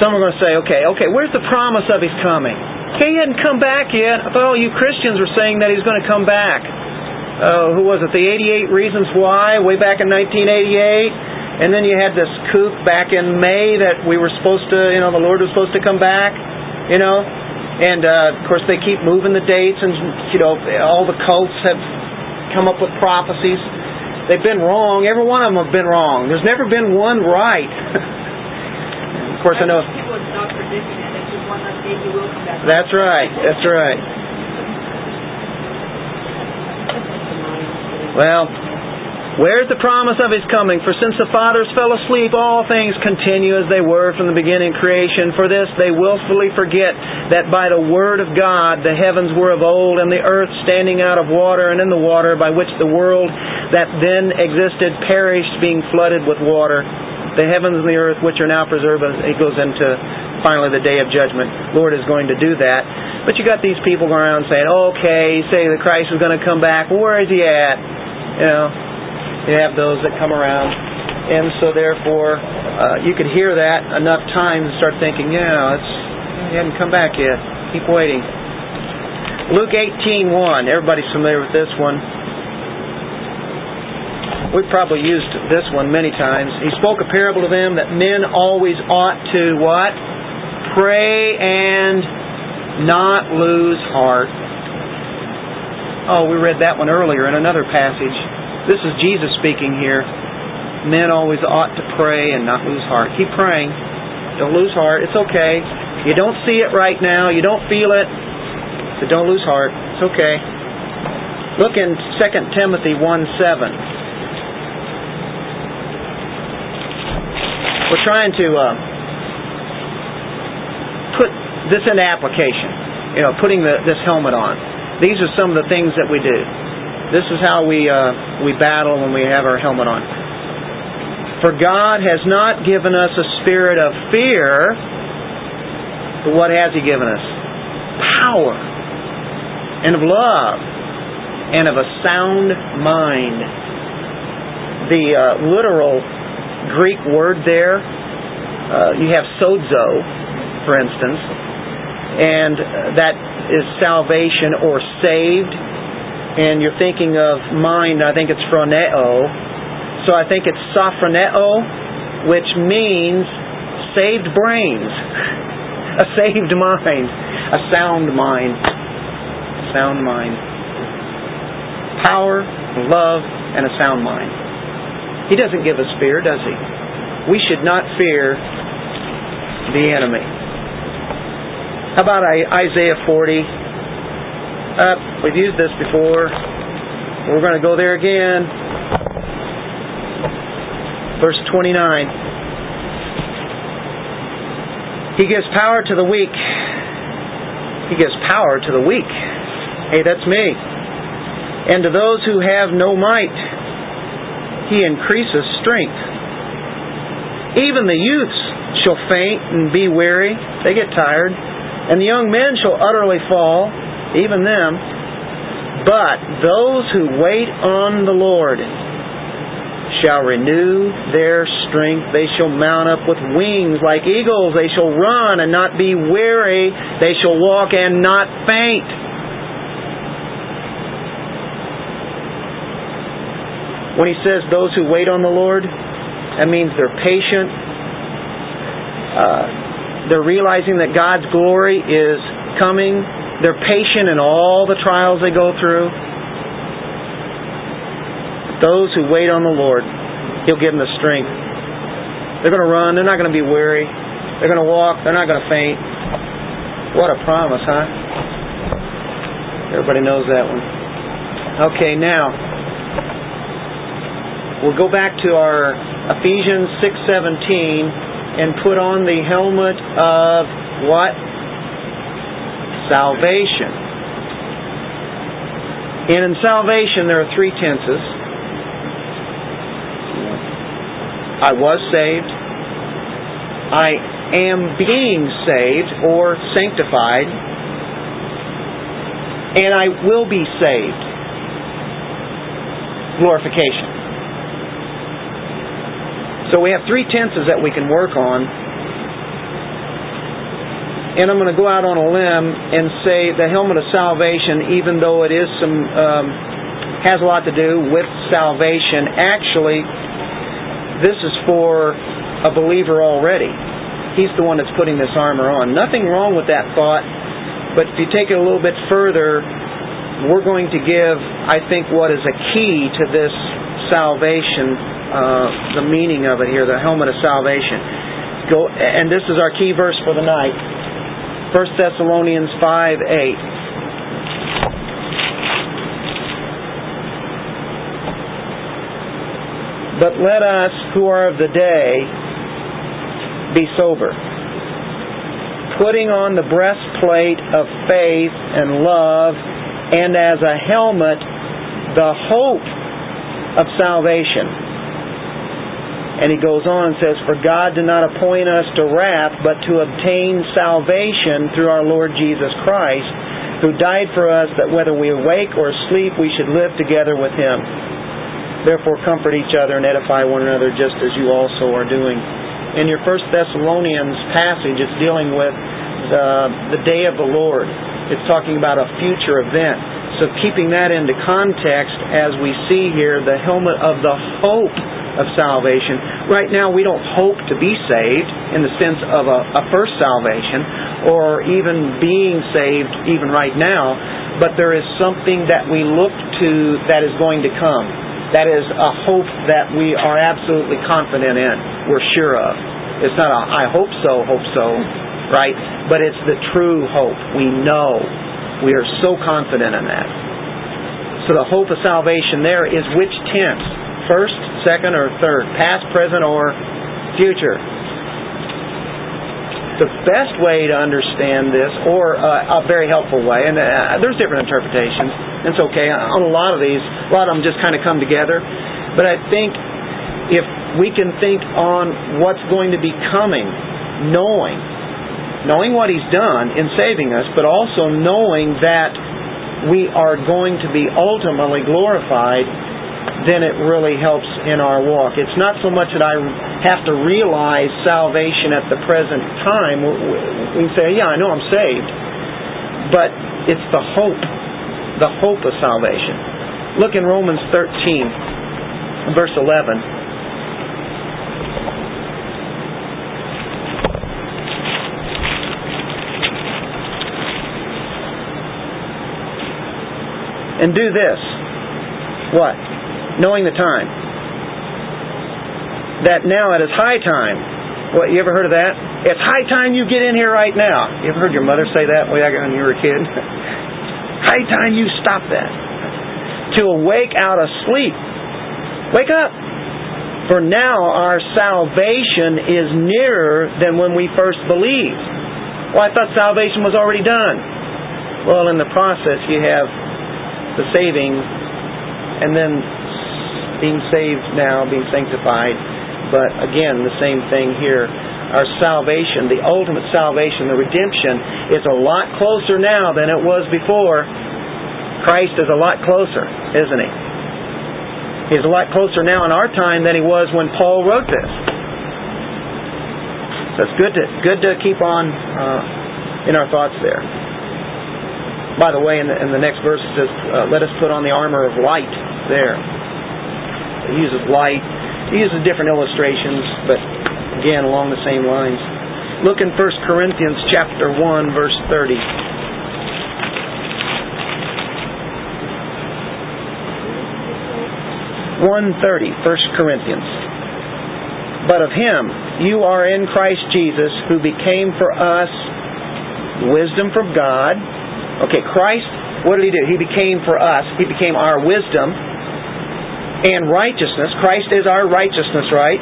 Some are going to say, okay, okay, where's the promise of his coming? He hadn't come back yet. I thought all you Christians were saying that he's going to come back. Uh, who was it? The 88 Reasons Why, way back in 1988. And then you had this kook back in May that we were supposed to, you know, the Lord was supposed to come back, you know. And uh, of course, they keep moving the dates, and you know, all the cults have come up with prophecies. They've been wrong. Every one of them have been wrong. There's never been one right. of course, I know. People would stop predicting it. It's just one less day will come back. That's right. That's right. Well, where's the promise of his coming? For since the fathers fell asleep, all things continue as they were from the beginning of creation. For this they willfully forget that by the word of God the heavens were of old, and the earth standing out of water and in the water, by which the world that then existed perished, being flooded with water. The heavens and the earth, which are now preserved, it goes into finally the day of judgment. Lord is going to do that. But you got these people going around saying, okay, say the Christ is going to come back. Where is he at? You know, you have those that come around. And so therefore, uh, you could hear that enough times and start thinking, yeah, it's, he hasn't come back yet. Keep waiting. Luke 18.1. Everybody's familiar with this one. We've probably used this one many times. He spoke a parable to them that men always ought to what? Pray and not lose heart. Oh, we read that one earlier in another passage. This is Jesus speaking here. Men always ought to pray and not lose heart. Keep praying. Don't lose heart. It's okay. You don't see it right now. You don't feel it. But don't lose heart. It's okay. Look in 2 Timothy 1 7. We're trying to uh, put this into application. You know, putting the, this helmet on. These are some of the things that we do. This is how we uh, we battle when we have our helmet on. For God has not given us a spirit of fear, but what has He given us? Power and of love and of a sound mind. The uh, literal Greek word there. Uh, you have sozo, for instance, and that is salvation or saved. And you're thinking of mind, I think it's phroneo. So I think it's sophroneo, which means saved brains, a saved mind, a sound mind, sound mind. Power, love, and a sound mind. He doesn't give us fear, does he? We should not fear the enemy. How about Isaiah 40? Uh, we've used this before. We're going to go there again. Verse 29. He gives power to the weak. He gives power to the weak. Hey, that's me. And to those who have no might, he increases strength. Even the youths shall faint and be weary, they get tired, and the young men shall utterly fall, even them. But those who wait on the Lord shall renew their strength. They shall mount up with wings like eagles. They shall run and not be weary. They shall walk and not faint. When he says those who wait on the Lord, that means they're patient, Uh, they're realizing that God's glory is coming. They're patient in all the trials they go through. Those who wait on the Lord, He'll give them the strength. They're going to run. They're not going to be weary. They're going to walk. They're not going to faint. What a promise, huh? Everybody knows that one. Okay, now we'll go back to our Ephesians 6:17 and put on the helmet of what? Salvation. And in salvation there are three tenses. I was saved. I am being saved or sanctified. And I will be saved. Glorification. So we have three tenses that we can work on. And I'm going to go out on a limb and say the helmet of salvation, even though it is some um, has a lot to do with salvation, actually, this is for a believer already. He's the one that's putting this armor on. Nothing wrong with that thought, but if you take it a little bit further, we're going to give, I think, what is a key to this salvation, uh, the meaning of it here, the helmet of salvation. Go, and this is our key verse for the night. 1 Thessalonians 5 8. But let us who are of the day be sober, putting on the breastplate of faith and love, and as a helmet, the hope of salvation. And he goes on and says, For God did not appoint us to wrath, but to obtain salvation through our Lord Jesus Christ, who died for us that whether we awake or sleep, we should live together with him. Therefore, comfort each other and edify one another, just as you also are doing. In your First Thessalonians passage, it's dealing with the, the day of the Lord. It's talking about a future event. So, keeping that into context, as we see here, the helmet of the hope of salvation. Right now, we don't hope to be saved in the sense of a, a first salvation or even being saved even right now, but there is something that we look to that is going to come. That is a hope that we are absolutely confident in. We're sure of. It's not a I hope so, hope so, right? But it's the true hope. We know. We are so confident in that. So the hope of salvation there is which tense? First, second, or third? Past, present, or future? The best way to understand this, or uh, a very helpful way, and uh, there's different interpretations. It's okay. On a lot of these, a lot of them just kind of come together. But I think if we can think on what's going to be coming, knowing, knowing what He's done in saving us, but also knowing that we are going to be ultimately glorified, then it really helps in our walk. It's not so much that I have to realize salvation at the present time. We say, yeah, I know I'm saved. But it's the hope, the hope of salvation. Look in Romans 13, verse 11. And do this. What? Knowing the time. That now it is high time. What, you ever heard of that? It's high time you get in here right now. You ever heard your mother say that way when you were a kid? high time you stop that. To awake out of sleep. Wake up. For now our salvation is nearer than when we first believed. Well, I thought salvation was already done. Well, in the process, you have the saving, and then being saved now, being sanctified. But again, the same thing here. Our salvation, the ultimate salvation, the redemption, is a lot closer now than it was before. Christ is a lot closer, isn't he? He's a lot closer now in our time than he was when Paul wrote this. So it's good to good to keep on uh, in our thoughts there. By the way, in the, in the next verse it says, uh, "Let us put on the armor of light." There, he uses light. He uses different illustrations, but again along the same lines. Look in 1 Corinthians chapter 1 verse 30. One thirty, First Corinthians. But of him you are in Christ Jesus, who became for us wisdom from God. Okay, Christ, what did he do? He became for us, he became our wisdom and righteousness. Christ is our righteousness, right?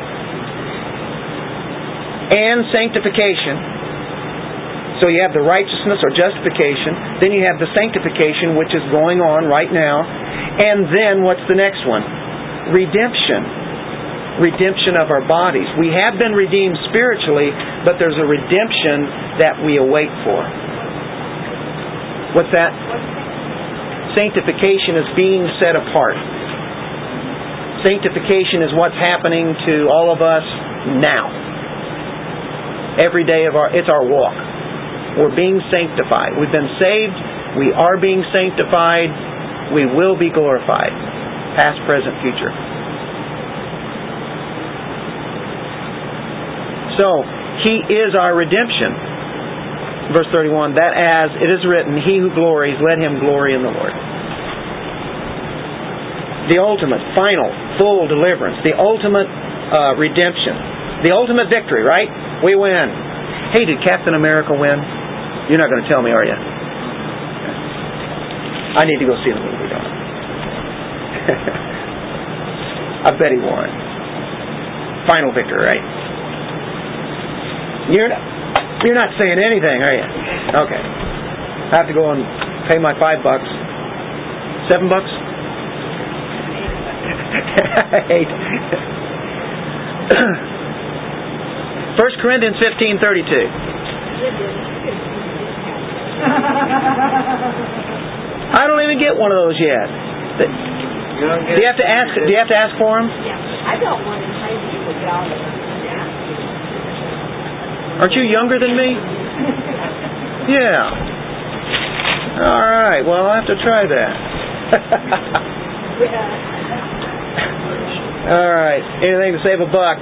And sanctification. So you have the righteousness or justification, then you have the sanctification, which is going on right now, and then what's the next one? Redemption. Redemption of our bodies. We have been redeemed spiritually, but there's a redemption that we await for. What's that? Sanctification is being set apart. Sanctification is what's happening to all of us now. Every day of our, it's our walk. We're being sanctified. We've been saved. We are being sanctified. We will be glorified. Past, present, future. So, He is our redemption. Verse 31, that as it is written, He who glories, let him glory in the Lord the ultimate, final, full deliverance, the ultimate uh, redemption, the ultimate victory, right? We win. Hey, did Captain America win? You're not going to tell me, are you? I need to go see the movie, don't I? I bet he won. Final victory, right? You're not, you're not saying anything, are you? Okay. I have to go and pay my five bucks. Seven bucks? Eight. First Corinthians fifteen thirty two. I don't even get one of those yet. Do you have to ask? Do you have to ask for them? I don't want to trade you with. Aren't you younger than me? Yeah. All right. Well, I'll have to try that. All right. Anything to save a buck?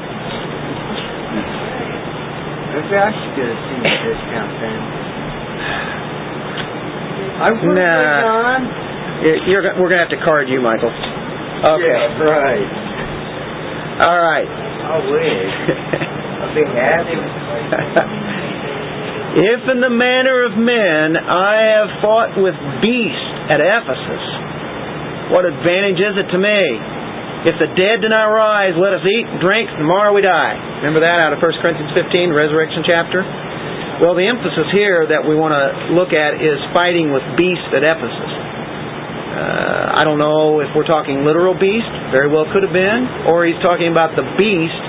Maybe I should get a senior discount then. I would Nah. You're, you're, we're going to have to card you, Michael. Okay. Yeah, right. All right. I wish. I'd be happy. if in the manner of men I have fought with beasts at Ephesus, what advantage is it to me? If the dead do not rise, let us eat and drink, tomorrow we die. Remember that out of 1 Corinthians 15, resurrection chapter? Well, the emphasis here that we want to look at is fighting with beasts at Ephesus. Uh, I don't know if we're talking literal beast, very well could have been, or he's talking about the beast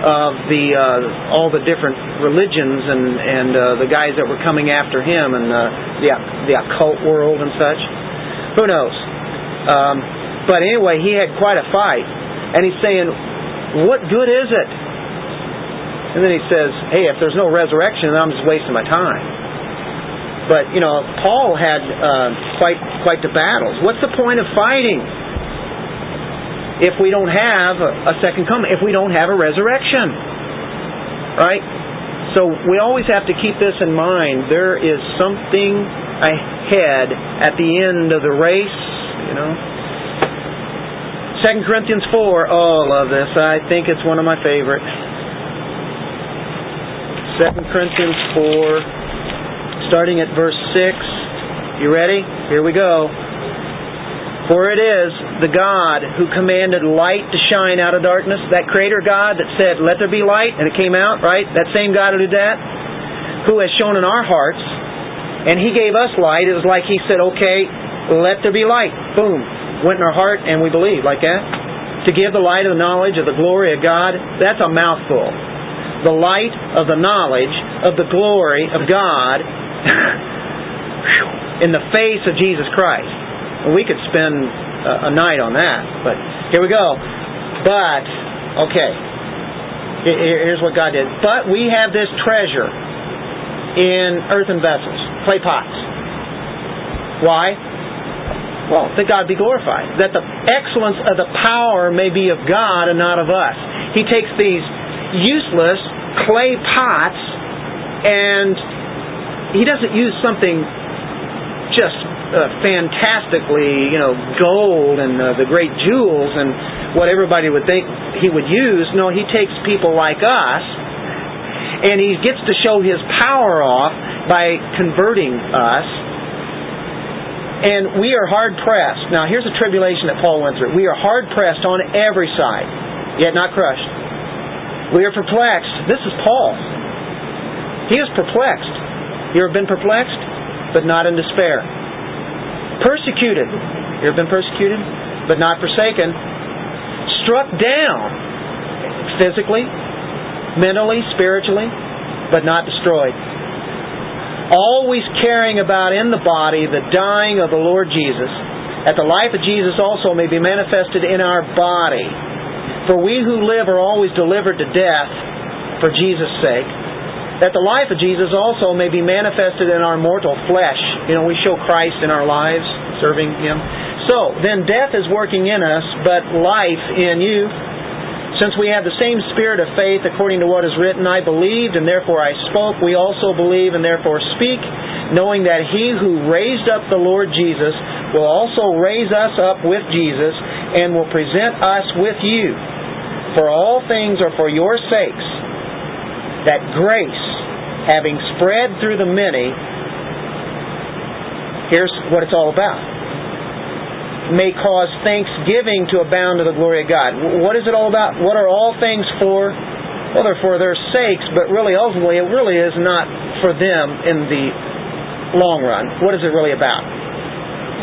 of the uh, all the different religions and and uh, the guys that were coming after him and uh, the the occult world and such. Who knows? Um, but anyway, he had quite a fight, and he's saying, "What good is it?" And then he says, "Hey, if there's no resurrection, then I'm just wasting my time." But you know, Paul had uh, quite quite the battles. What's the point of fighting if we don't have a, a second coming? If we don't have a resurrection, right? So we always have to keep this in mind. There is something ahead at the end of the race. You know. Second Corinthians four. Oh, I love this. I think it's one of my favorite. Second Corinthians four starting at verse 6. You ready? Here we go. For it is the God who commanded light to shine out of darkness, that creator God that said, Let there be light, and it came out, right? That same God who did that, who has shown in our hearts, and He gave us light. It was like He said, Okay, let there be light. Boom. Went in our heart, and we believed, like that. To give the light of the knowledge of the glory of God, that's a mouthful. The light of the knowledge of the glory of God in the face of Jesus Christ. We could spend a, night on that, but here we go. But, okay, Here- here- here's what God did. But we have this treasure in earthen vessels, clay pots. Why? Well, that God be glorified. That the excellence of the power may be of God and not of us. He takes these useless clay pots And he doesn't use something just uh, fantastically, you know, gold and uh, the great jewels and what everybody would think he would use. No, he takes people like us and he gets to show his power off by converting us. And we are hard pressed. Now, here's a tribulation that Paul went through. We are hard pressed on every side, yet not crushed. We are perplexed. This is Paul. He is perplexed. You ever been perplexed? But not in despair. Persecuted. You ever been persecuted? But not forsaken. Struck down physically, mentally, spiritually, but not destroyed. Always caring about in the body the dying of the Lord Jesus, that the life of Jesus also may be manifested in our body. For we who live are always delivered to death for Jesus' sake, that the life of Jesus also may be manifested in our mortal flesh. You know, we show Christ in our lives, serving Him. So, then death is working in us, but life in you. Since we have the same spirit of faith according to what is written, I believed and therefore I spoke. We also believe and therefore speak, knowing that he who raised up the Lord Jesus will also raise us up with Jesus and will present us with you. For all things are for your sakes, that grace, having spread through the many, here's what it's all about may cause thanksgiving to abound to the glory of God. What is it all about? What are all things for? Well, they're for their sakes, but really, ultimately, it really is not for them in the long run. What is it really about?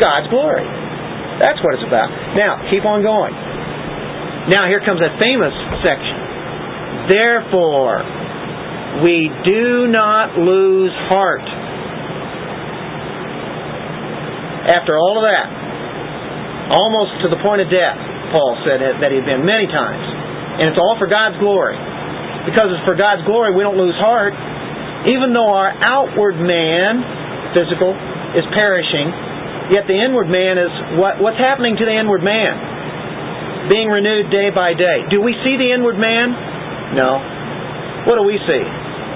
God's glory. That's what it's about. Now, keep on going. Now, here comes a famous section. Therefore, we do not lose heart. After all of that, almost to the point of death, Paul said that he'd been many times. And it's all for God's glory. Because it's for God's glory, we don't lose heart. Even though our outward man, physical, is perishing, yet the inward man is what, what's happening to the inward man? Being renewed day by day. Do we see the inward man? No. What do we see?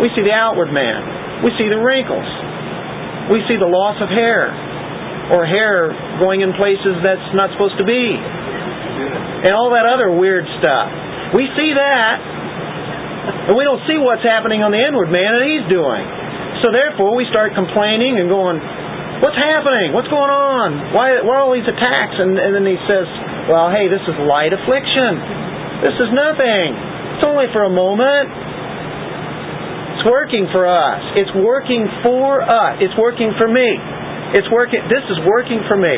We see the outward man. We see the wrinkles. We see the loss of hair or hair going in places that's not supposed to be. And all that other weird stuff. We see that. And we don't see what's happening on the inward man that he's doing. So therefore we start complaining and going, What's happening? What's going on? Why, why are all these attacks? And, and then he says, Well, hey, this is light affliction. This is nothing. It's only for a moment. It's working for us. It's working for us. It's working for me. It's working. This is working for me.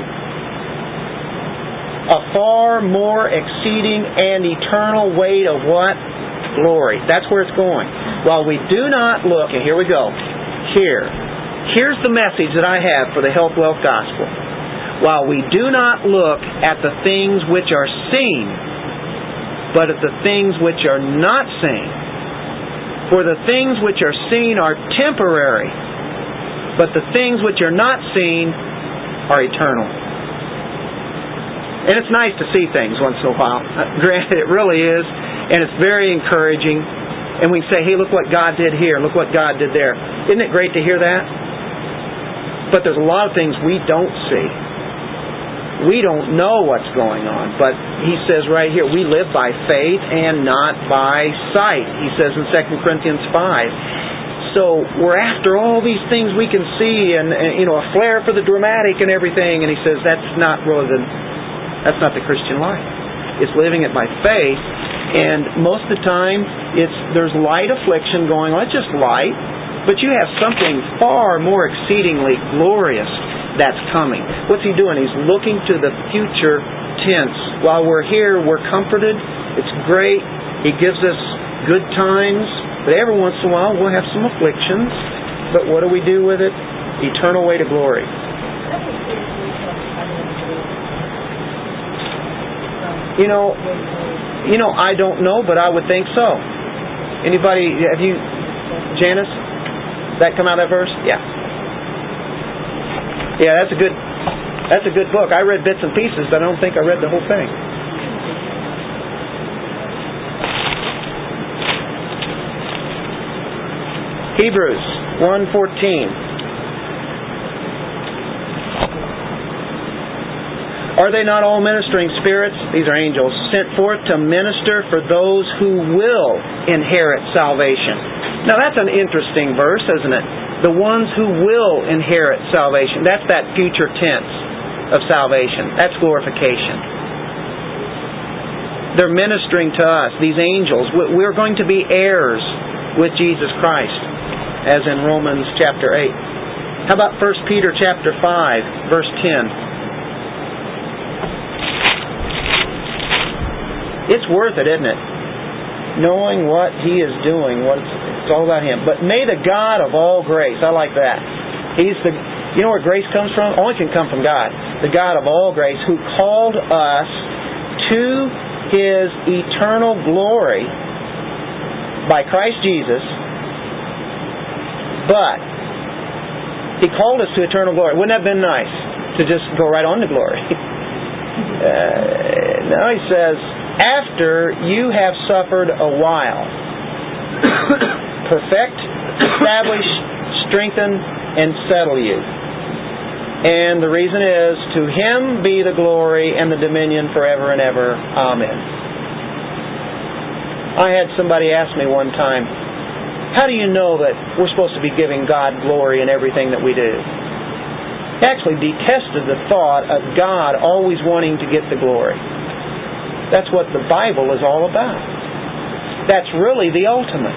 A far more exceeding and eternal weight of what? Glory. That's where it's going. While we do not look, and here we go. Here. Here's the message that I have for the health wealth gospel. While we do not look at the things which are seen, but at the things which are not seen. For the things which are seen are temporary, but the things which are not seen are eternal. And it's nice to see things once in a while. Granted, it really is, and it's very encouraging. And we say, hey, look what God did here, look what God did there. Isn't it great to hear that? But there's a lot of things we don't see. We don't know what's going on. But he says right here, we live by faith and not by sight. He says in 2 Corinthians 5. So we're after all these things we can see and, and, you know a flair for the dramatic and everything and he says that's not really the that's not the Christian life. It's living it by faith and most of the time it's there's light affliction going on. It's just light, but you have something far more exceedingly glorious that's coming. What's he doing? He's looking to the future tense. While we're here, we're comforted. It's great. He gives us good times. But every once in a while, we'll have some afflictions. But what do we do with it? Eternal way to glory. You know, you know, I don't know, but I would think so. Anybody? Have you, Janice? That come out of that verse? Yeah. Yeah, that's a good. That's a good book. I read bits and pieces, but I don't think I read the whole thing. Hebrews 1:14. Are they not all ministering spirits? These are angels sent forth to minister for those who will inherit salvation. Now that's an interesting verse, isn't it? The ones who will inherit salvation. That's that future tense of salvation. That's glorification. They're ministering to us, these angels. We're going to be heirs with Jesus Christ, as in Romans chapter 8. How about 1 Peter chapter 5, verse 10? It's worth it, isn't it? Knowing what He is doing, what it's, it's all about Him. But may the God of all grace, I like that. He's the, you know where grace comes from? Only can come from God. The God of all grace who called us to His eternal glory by Christ Jesus, but He called us to eternal glory. Wouldn't that have been nice to just go right on to glory? uh, now He says, after you have suffered a while. Perfect, establish, strengthen, and settle you. And the reason is, to him be the glory and the dominion forever and ever. Amen. I had somebody ask me one time, how do you know that we're supposed to be giving God glory in everything that we do? He actually detested the thought of God always wanting to get the glory. That's what the Bible is all about. That's really the ultimate,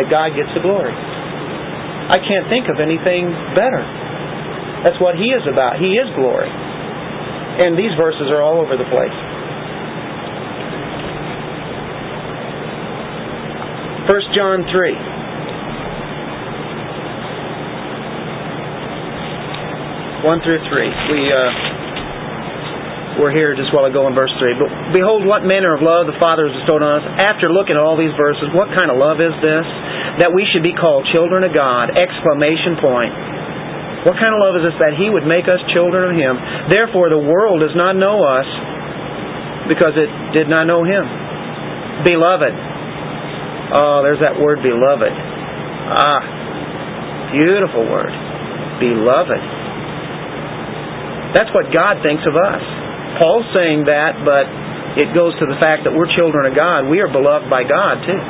that God gets the glory. I can't think of anything better. That's what He is about. He is glory. And these verses are all over the place. 1 John 3. 1 through 3. We uh, were here just while ago in verse 3. But behold, what manner of love the Father has bestowed on us. After looking at all these verses, what kind of love is this? That we should be called children of God! Exclamation point. What kind of love is this that He would make us children of Him? Therefore, the world does not know us because it did not know Him. Beloved. Oh, there's that word, beloved. Ah, beautiful word. Beloved. That's what God thinks of us. Paul's saying that, but it goes to the fact that we're children of God. We are beloved by God, too.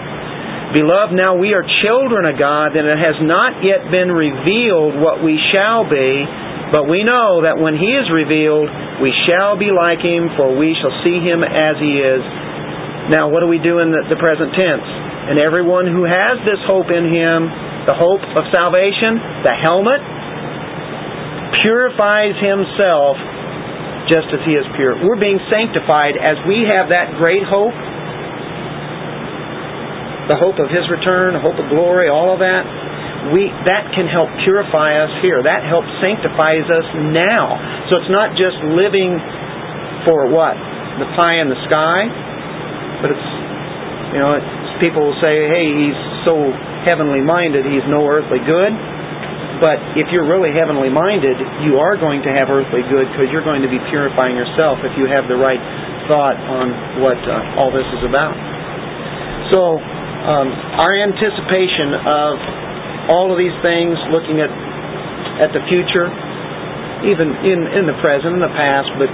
Beloved, now we are children of God, and it has not yet been revealed what we shall be, but we know that when He is revealed, we shall be like Him, for we shall see Him as He is. Now, what do we do in the, present tense? And everyone who has this hope in Him, the hope of salvation, the helmet, purifies himself just as he is pure. We're being sanctified as we have that great hope, the hope of his return, the hope of glory, all of that. We, that can help purify us here. That helps sanctifies us now. So it's not just living for what? The pie in the sky, but it's, you know, it's, people will say, hey, he's so heavenly minded, he's no earthly good. But if you're really heavenly minded, you are going to have earthly good because you're going to be purifying yourself if you have the right thought on what uh, all this is about. So, um, our anticipation of all of these things, looking at at the future, even in, in the present and the past, but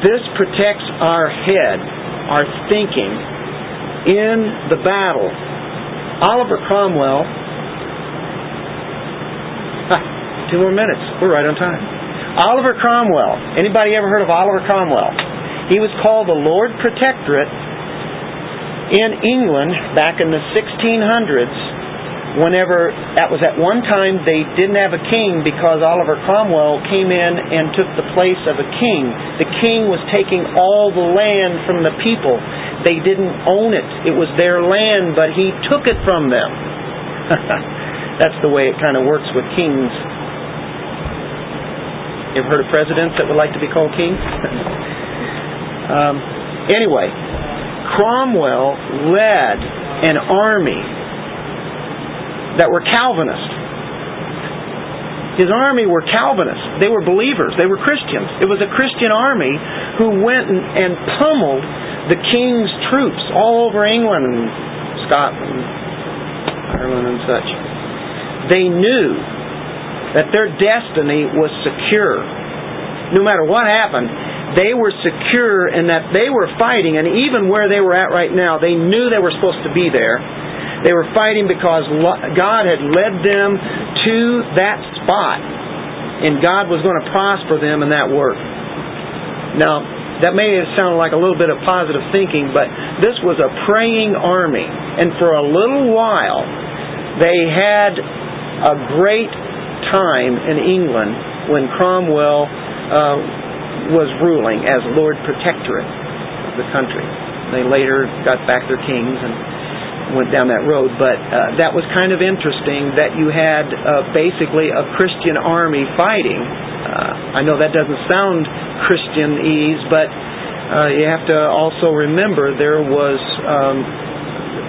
this protects our head, our thinking in the battle. Oliver Cromwell Two more minutes. We're right on time. Oliver Cromwell. Anybody ever heard of Oliver Cromwell? He was called the Lord Protectorate in England back in the 1600s whenever that was at one time they didn't have a king because Oliver Cromwell came in and took the place of a king. The king was taking all the land from the people. They didn't own it. It was their land, but he took it from them. That's the way it kind of works with kings you ever heard of presidents that would like to be called kings? um, anyway, Cromwell led an army that were Calvinists. His army were Calvinists. They were believers. They were Christians. It was a Christian army who went and, and pummeled the king's troops all over England and Scotland, Ireland, and such. They knew that their destiny was secure. No matter what happened, they were secure in that they were fighting, and even where they were at right now, they knew they were supposed to be there. They were fighting because God had led them to that spot, and God was going to prosper them in that work. Now, that may have sounded like a little bit of positive thinking, but this was a praying army, and for a little while, they had a great time in England when Cromwell uh, was ruling as Lord Protectorate of the country. They later got back their kings and went down that road, but uh, that was kind of interesting that you had uh, basically a Christian army fighting. Uh, I know that doesn't sound Christianese, but uh, you have to also remember there was um,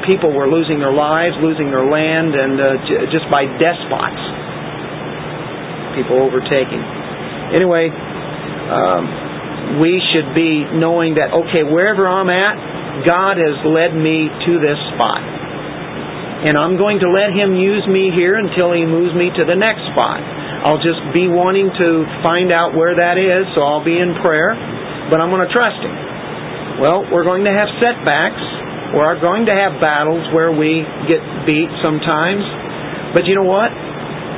people were losing their lives, losing their land, and uh, j- just by despots, people overtaking. Anyway, um, we should be knowing that okay, wherever I'm at, God has led me to this spot. And I'm going to let Him use me here until He moves me to the next spot. I'll just be wanting to find out where that is, so I'll be in prayer, but I'm going to trust Him. Well, we're going to have setbacks. We're going to have battles where we get beat sometimes. But you know what?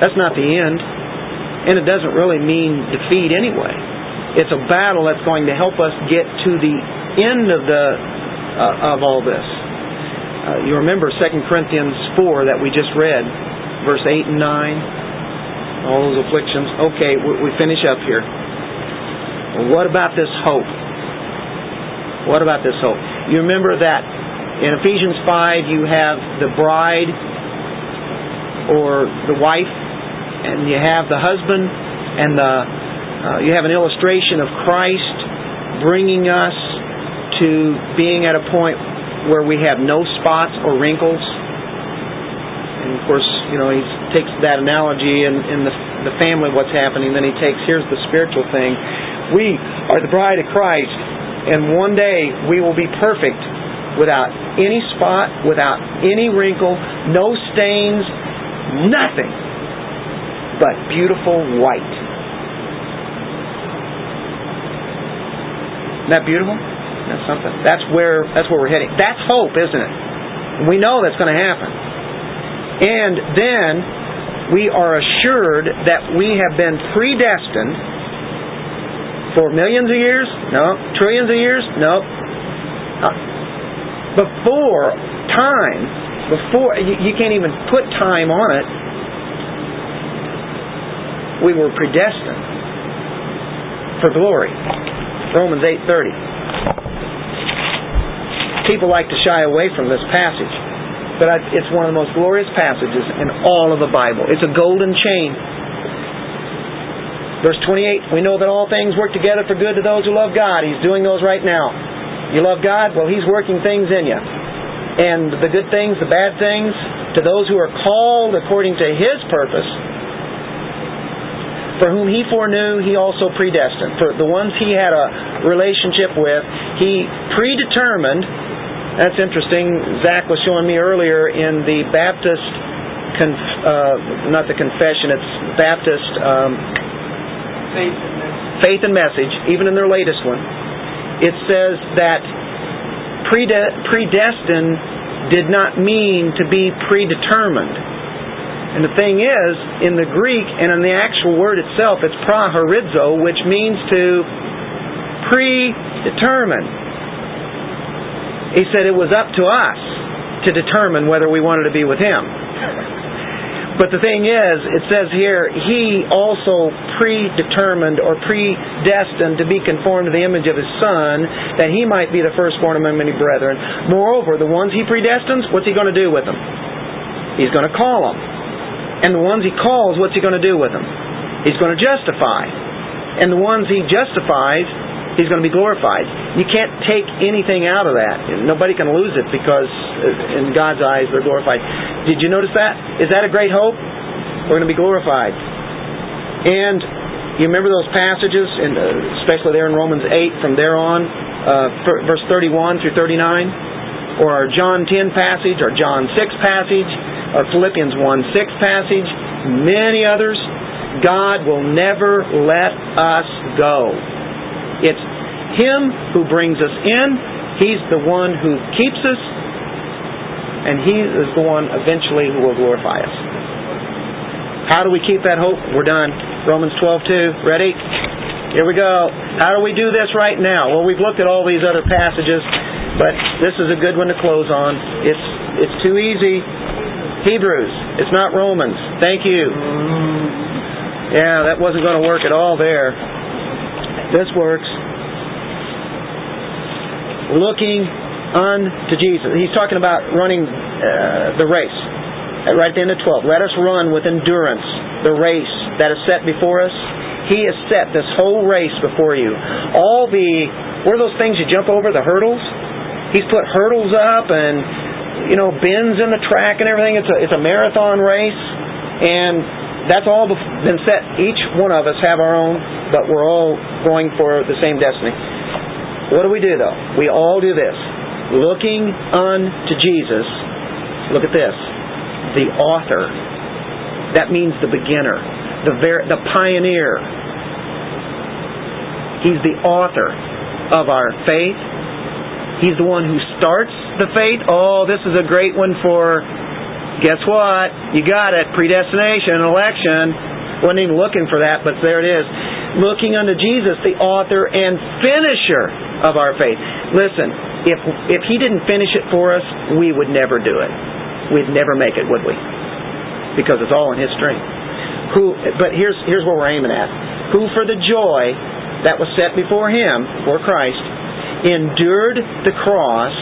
That's not the end. And it doesn't really mean defeat anyway. It's a battle that's going to help us get to the end of the uh, of all this. Uh, you remember 2 Corinthians 4 that we just read, verse 8 and 9, all those afflictions. Okay, we, we finish up here. What about this hope? What about this hope? You remember that in Ephesians 5 you have the bride or the wife, and you have the husband, and the uh, you have an illustration of Christ bringing us to being at a point where we have no spots or wrinkles. And of course, you know, he takes that analogy in, in the, the family, what's happening. Then he takes, here's the spiritual thing. We are the bride of Christ, and one day we will be perfect without any spot, without any wrinkle, no stains, nothing but beautiful white. Isn't that beautiful? That's something. That's where that's where we're heading. That's hope, isn't it? We know that's going to happen. And then we are assured that we have been predestined for millions of years? No. Trillions of years? No. Uh, before time, before you, you can't even put time on it. We were predestined for glory. Romans 8:30. People like to shy away from this passage, but it's one of the most glorious passages in all of the Bible. It's a golden chain. Verse 28, we know that all things work together for good to those who love God. He's doing those right now. You love God? Well, He's working things in you. And the good things, the bad things, to those who are called according to His purpose, for whom he foreknew, he also predestined. For the ones he had a relationship with, he predetermined. That's interesting. Zach was showing me earlier in the Baptist, conf, uh, not the confession, it's Baptist um, Faith and message, even in their latest one. It says that predestined did not mean to be predetermined. And the thing is, in the Greek and in the actual word itself, it's prahorizo, which means to predetermine. He said it was up to us to determine whether we wanted to be with him. But the thing is, it says here, he also predetermined or predestined to be conformed to the image of his son, that he might be the firstborn among many brethren. Moreover, the ones he predestines, what's he going to do with them? He's going to call them. And the ones he calls, what's he going to do with them? He's going to justify. And the ones he justifies, he's going to be glorified. You can't take anything out of that. Nobody can lose it because uh, in God's eyes they're glorified. Did you notice that? Is that a great hope? We're going to be glorified. And you remember those passages, in, uh, especially there in Romans 8, from there on, uh, verse 31 through 39? Or our John 10 passage, or John 6 passage, or Philippians 1 6 passage? many others, God will never let us go. It's Him who brings us in. He's the one who keeps us. And He is the one eventually who will glorify us. How do we keep that hope? We're done. Romans 12, 2. Ready? Here we go. How do we do this right now? Well, we've looked at all these other passages, but this is a good one to close on. It's it's too easy. Hebrews. It's not Romans. Thank you. Yeah, that wasn't going to work at all there. This works. Looking unto Jesus. He's talking about running uh, the race. Right at the end of 12. Let us run with endurance the race that is set before us. He has set this whole race before you. All the, what are those things you jump over, the hurdles? He's put hurdles up and, you know, bends in the track and everything. It's a, it's a marathon race. And that's all been set. Each one of us have our own, but we're all going for the same destiny. What do we do though? We all do this. Looking unto Jesus. Look at this. The author. That means the beginner. The ver- the pioneer. He's the author of our faith. He's the one who starts the faith. Oh, this is a great one for guess what? You got it. Predestination, election. Wasn't even looking for that, but there it is. Looking unto Jesus, the author and finisher of our faith. Listen, if if he didn't finish it for us, we would never do it. We'd never make it, would we? Because it's all in his strength. Who but here's here's what we're aiming at. Who for the joy that was set before him, for Christ, endured the cross,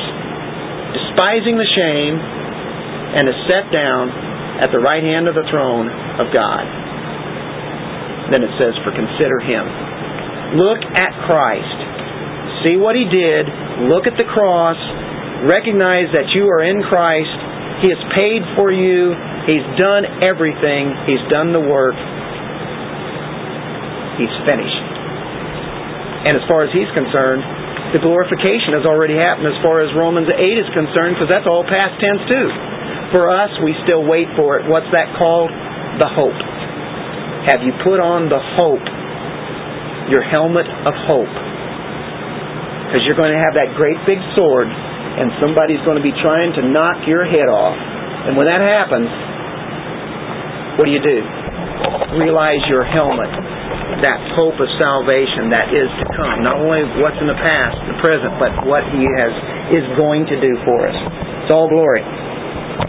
despising the shame, and is set down at the right hand of the throne of God. Then it says, For consider him. Look at Christ. See what he did. Look at the cross. Recognize that you are in Christ. He has paid for you. He's done everything. He's done the work. He's finished. And as far as he's concerned, the glorification has already happened as far as Romans 8 is concerned because that's all past tense too. For us, we still wait for it. What's that called? The hope. Have you put on the hope? Your helmet of hope. Because you're going to have that great big sword and somebody's going to be trying to knock your head off. And when that happens, what do you do? Realize your helmet, that hope of salvation that is to come. Not only what's in the past, the present, but what He has is going to do for us. It's all glory.